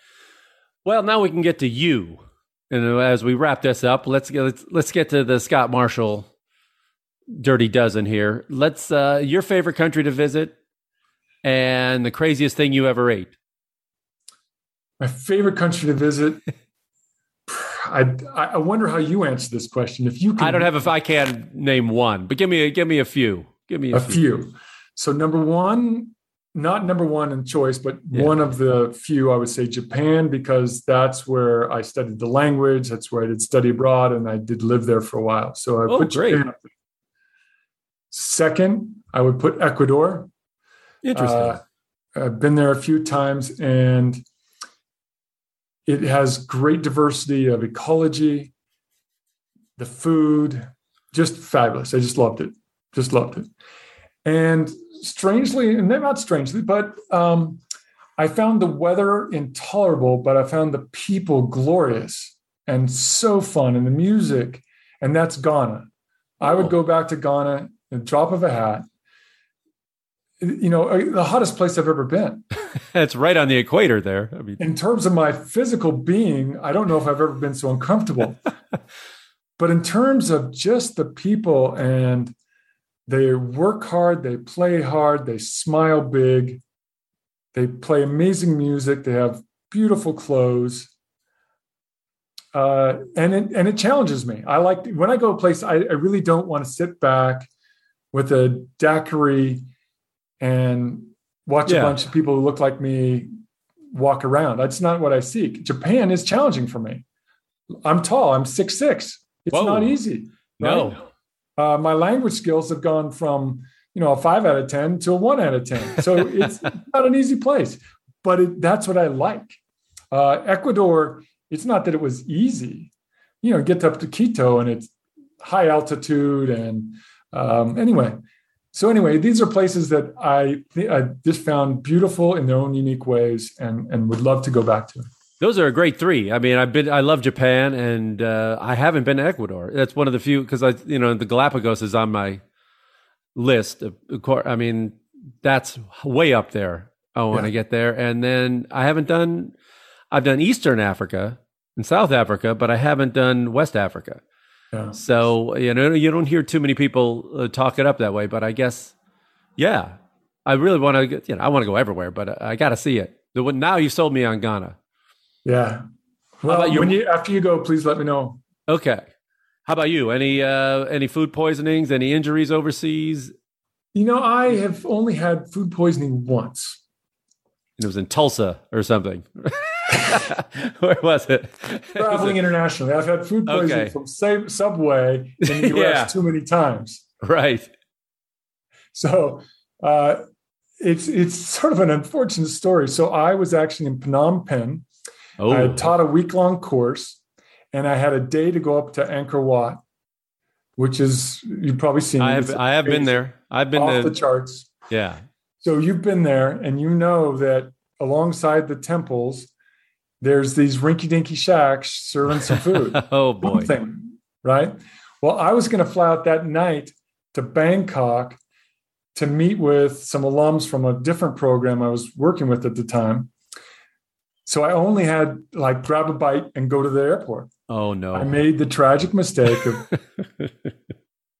Well, now we can get to you. And as we wrap this up, let's get let's, let's get to the Scott Marshall dirty dozen here. Let's uh your favorite country to visit and the craziest thing you ever ate. My favorite country to visit. I I wonder how you answer this question. If you can, I don't have if I can name one, but give me a, give me a few. Give me a, a few. few. So number one, not number one in choice, but yeah. one of the few, I would say Japan, because that's where I studied the language. That's where I did study abroad, and I did live there for a while. So I oh, put great. Japan. Second, I would put Ecuador. Interesting. Uh, I've been there a few times, and it has great diversity of ecology, the food, just fabulous. I just loved it. Just loved it. And strangely, and not strangely, but um, I found the weather intolerable, but I found the people glorious and so fun, and the music, and that's Ghana. I would go back to Ghana in drop of a hat. You know, uh, the hottest place I've ever been. it's right on the equator there. I mean, in terms of my physical being, I don't know if I've ever been so uncomfortable. but in terms of just the people and they work hard, they play hard, they smile big, they play amazing music, they have beautiful clothes. Uh, and it, and it challenges me. I like when I go a place, I, I really don't want to sit back with a daiquiri and watch yeah. a bunch of people who look like me walk around. That's not what I seek. Japan is challenging for me. I'm tall. I'm six six. It's Whoa. not easy. Right? No uh, my language skills have gone from you know a five out of ten to a one out of ten. So it's not an easy place, but it, that's what I like. Uh, Ecuador, it's not that it was easy. You know, get up to Quito and it's high altitude and um, anyway. So anyway, these are places that I, I just found beautiful in their own unique ways and and would love to go back to. Those are a great three. I mean, I've been, I love Japan, and uh, I haven't been to Ecuador. That's one of the few because I, you know, the Galapagos is on my list. Of, course, I mean, that's way up there. Oh, when yeah. I get there, and then I haven't done. I've done Eastern Africa and South Africa, but I haven't done West Africa. Yeah. So you know, you don't hear too many people uh, talk it up that way. But I guess, yeah, I really want to. You know, I want to go everywhere, but I got to see it. The, now you sold me on Ghana. Yeah. Well, you? when you after you go, please let me know. Okay. How about you? Any uh, any food poisonings? Any injuries overseas? You know, I have only had food poisoning once. And it was in Tulsa or something. Where was it? traveling internationally. I've had food poisoning Okay. from Sub- Subway in the US Yeah. too many times. Right. So uh, it's it's sort of an unfortunate story. So I was actually in Phnom Penh. Oh. I Oh, had taught a week long course, and I had a day to go up to Angkor Wat, which is you've probably seen. I have I have been there. I've been off the charts. yeah. So you've been there, and you know that alongside the temples, there's these rinky-dinky shacks serving some food. oh boy. Something, right? Well, I was going to fly out that night to Bangkok to meet with some alums from a different program I was working with at the time. So I only had like grab a bite and go to the airport. Oh no. I made the tragic mistake of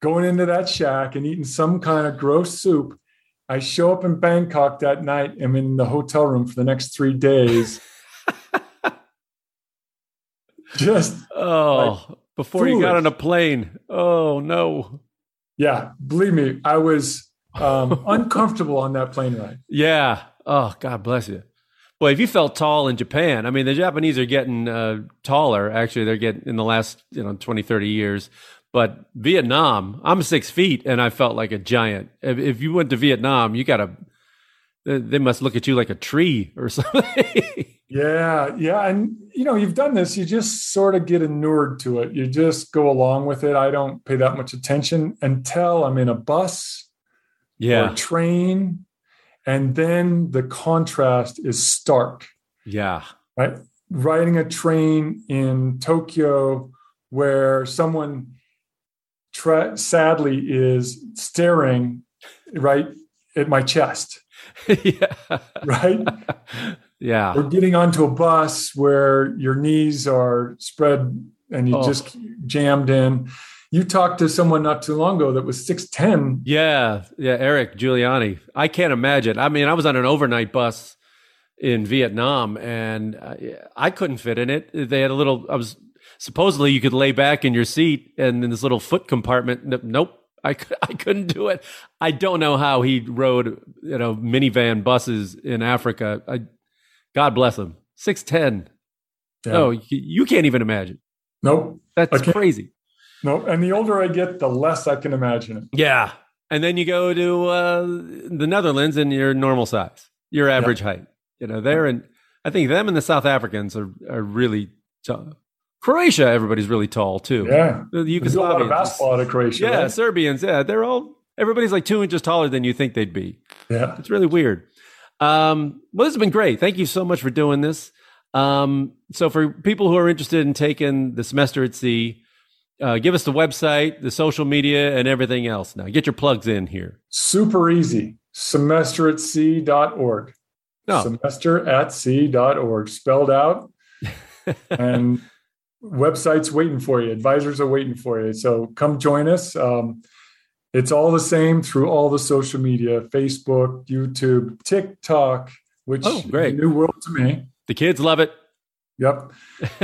going into that shack and eating some kind of gross soup. I show up in Bangkok that night. I'm in the hotel room for the next three days. Just oh, before you got on a plane. Oh no. Yeah, believe me, I was um, uncomfortable on that plane ride. Yeah. Oh, God bless you. Boy, if you felt tall in Japan, I mean, the Japanese are getting uh, taller. Actually, they're getting in the last, you know, 20, 30 years. But Vietnam, I'm six feet and I felt like a giant. If, if you went to Vietnam, you got to, they must look at you like a tree or something. Yeah, yeah, and you know, you've done this. You just sort of get inured to it. You just go along with it. I don't pay that much attention until I'm in a bus or yeah. a train, and then the contrast is stark. Yeah. right? Riding a train in Tokyo where someone tra- sadly is staring right at my chest, yeah. right? yeah. Or getting onto a bus where your knees are spread and you Oh. just jammed in. You talked to someone not too long ago that was 6'10. Yeah, yeah, Eric Giuliani. I can't imagine. I mean, I was on an overnight bus in Vietnam, and I, I couldn't fit in it. They had a little. I was supposedly you could lay back in your seat, and in this little foot compartment. Nope, I I couldn't do it. I don't know how he rode, you know, minivan buses in Africa. I, God bless him. Six ten. Yeah. Oh, you, you can't even imagine. Nope. That's crazy. Nope. And the older I get, the less I can imagine it. Yeah. And then you go to uh, the Netherlands and you're normal size, your average height. You know, they're in, I think them and the South Africans are, are really tall. Croatia, everybody's really tall too. Yeah. The There's a lot of Yugoslavians. basketball out of Croatia. Yeah, right? Serbians. Yeah, they're all, everybody's like two inches taller than you think they'd be. Yeah. It's really weird. Um, well, this has been great. Thank you so much for doing this. Um, so, for people who are interested in taking the semester at sea, uh, give us the website, the social media, and everything else. Now, get your plugs in here. Super easy. Semester at sea.org. No. Semester at sea.org. Spelled out. and website's waiting for you. Advisors are waiting for you. So come join us. Um, it's all the same through all the social media Facebook, YouTube, TikTok, which Oh, great. is a new world to me. The kids love it. Yep.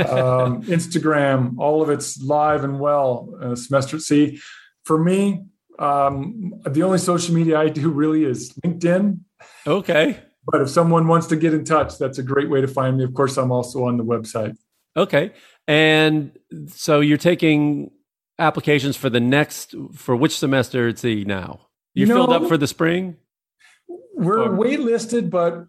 um, Instagram, all of it's live and well. Uh, semester Sea. For me, um, the only social media I do really is LinkedIn. Okay. But if someone wants to get in touch, that's a great way to find me. Of course, I'm also on the website. Okay. And so you're taking applications for the next, for which semester at sea now? You, You filled up for the spring? We're Or- waitlisted, but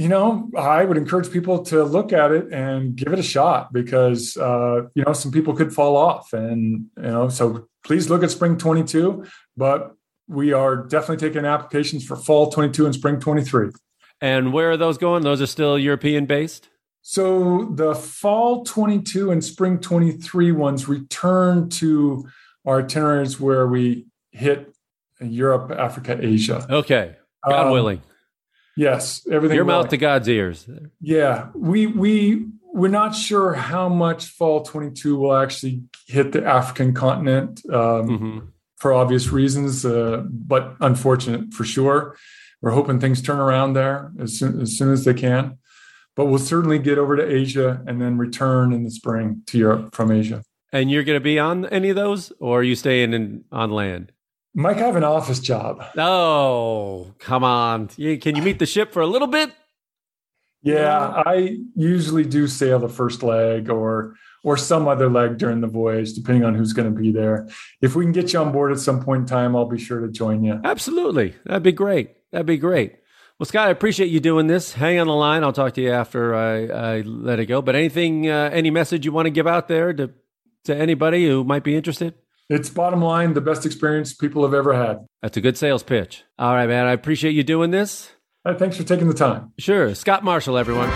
you know, I would encourage people to look at it and give it a shot because uh, you know some people could fall off, and you know, so please look at spring 22. But we are definitely taking applications for fall 22 and spring 23. And where are those going? Those are still European based? So the fall 22 and spring 23 ones return to our itineraries where we hit Europe, Africa, Asia. Okay. God Um, willing. Yes, everything. Your mouth to God's ears. Yeah, we we we're not sure how much fall 22 will actually hit the African continent um, Mhm. for obvious reasons, uh, but unfortunate for sure. We're hoping things turn around there as soon as soon as they can. But we'll certainly get over to Asia and then return in the spring to Europe from Asia. And you're going to be on any of those, or are you staying in, on land? Mike, I have an office job. Oh, come on. Can you meet the ship for a little bit? Yeah, I usually do sail the first leg or or some other leg during the voyage, depending on who's going to be there. If we can get you on board at some point in time, I'll be sure to join you. Absolutely. That'd be great. That'd be great. Well, Scott, I appreciate you doing this. Hang on the line. I'll talk to you after I, I let it go. But anything, uh, any message you want to give out there to, to anybody who might be interested? It's bottom line, the best experience people have ever had. That's a good sales pitch. All right, man. I appreciate you doing this. Right, thanks for taking the time. Sure. Scott Marshall, everyone.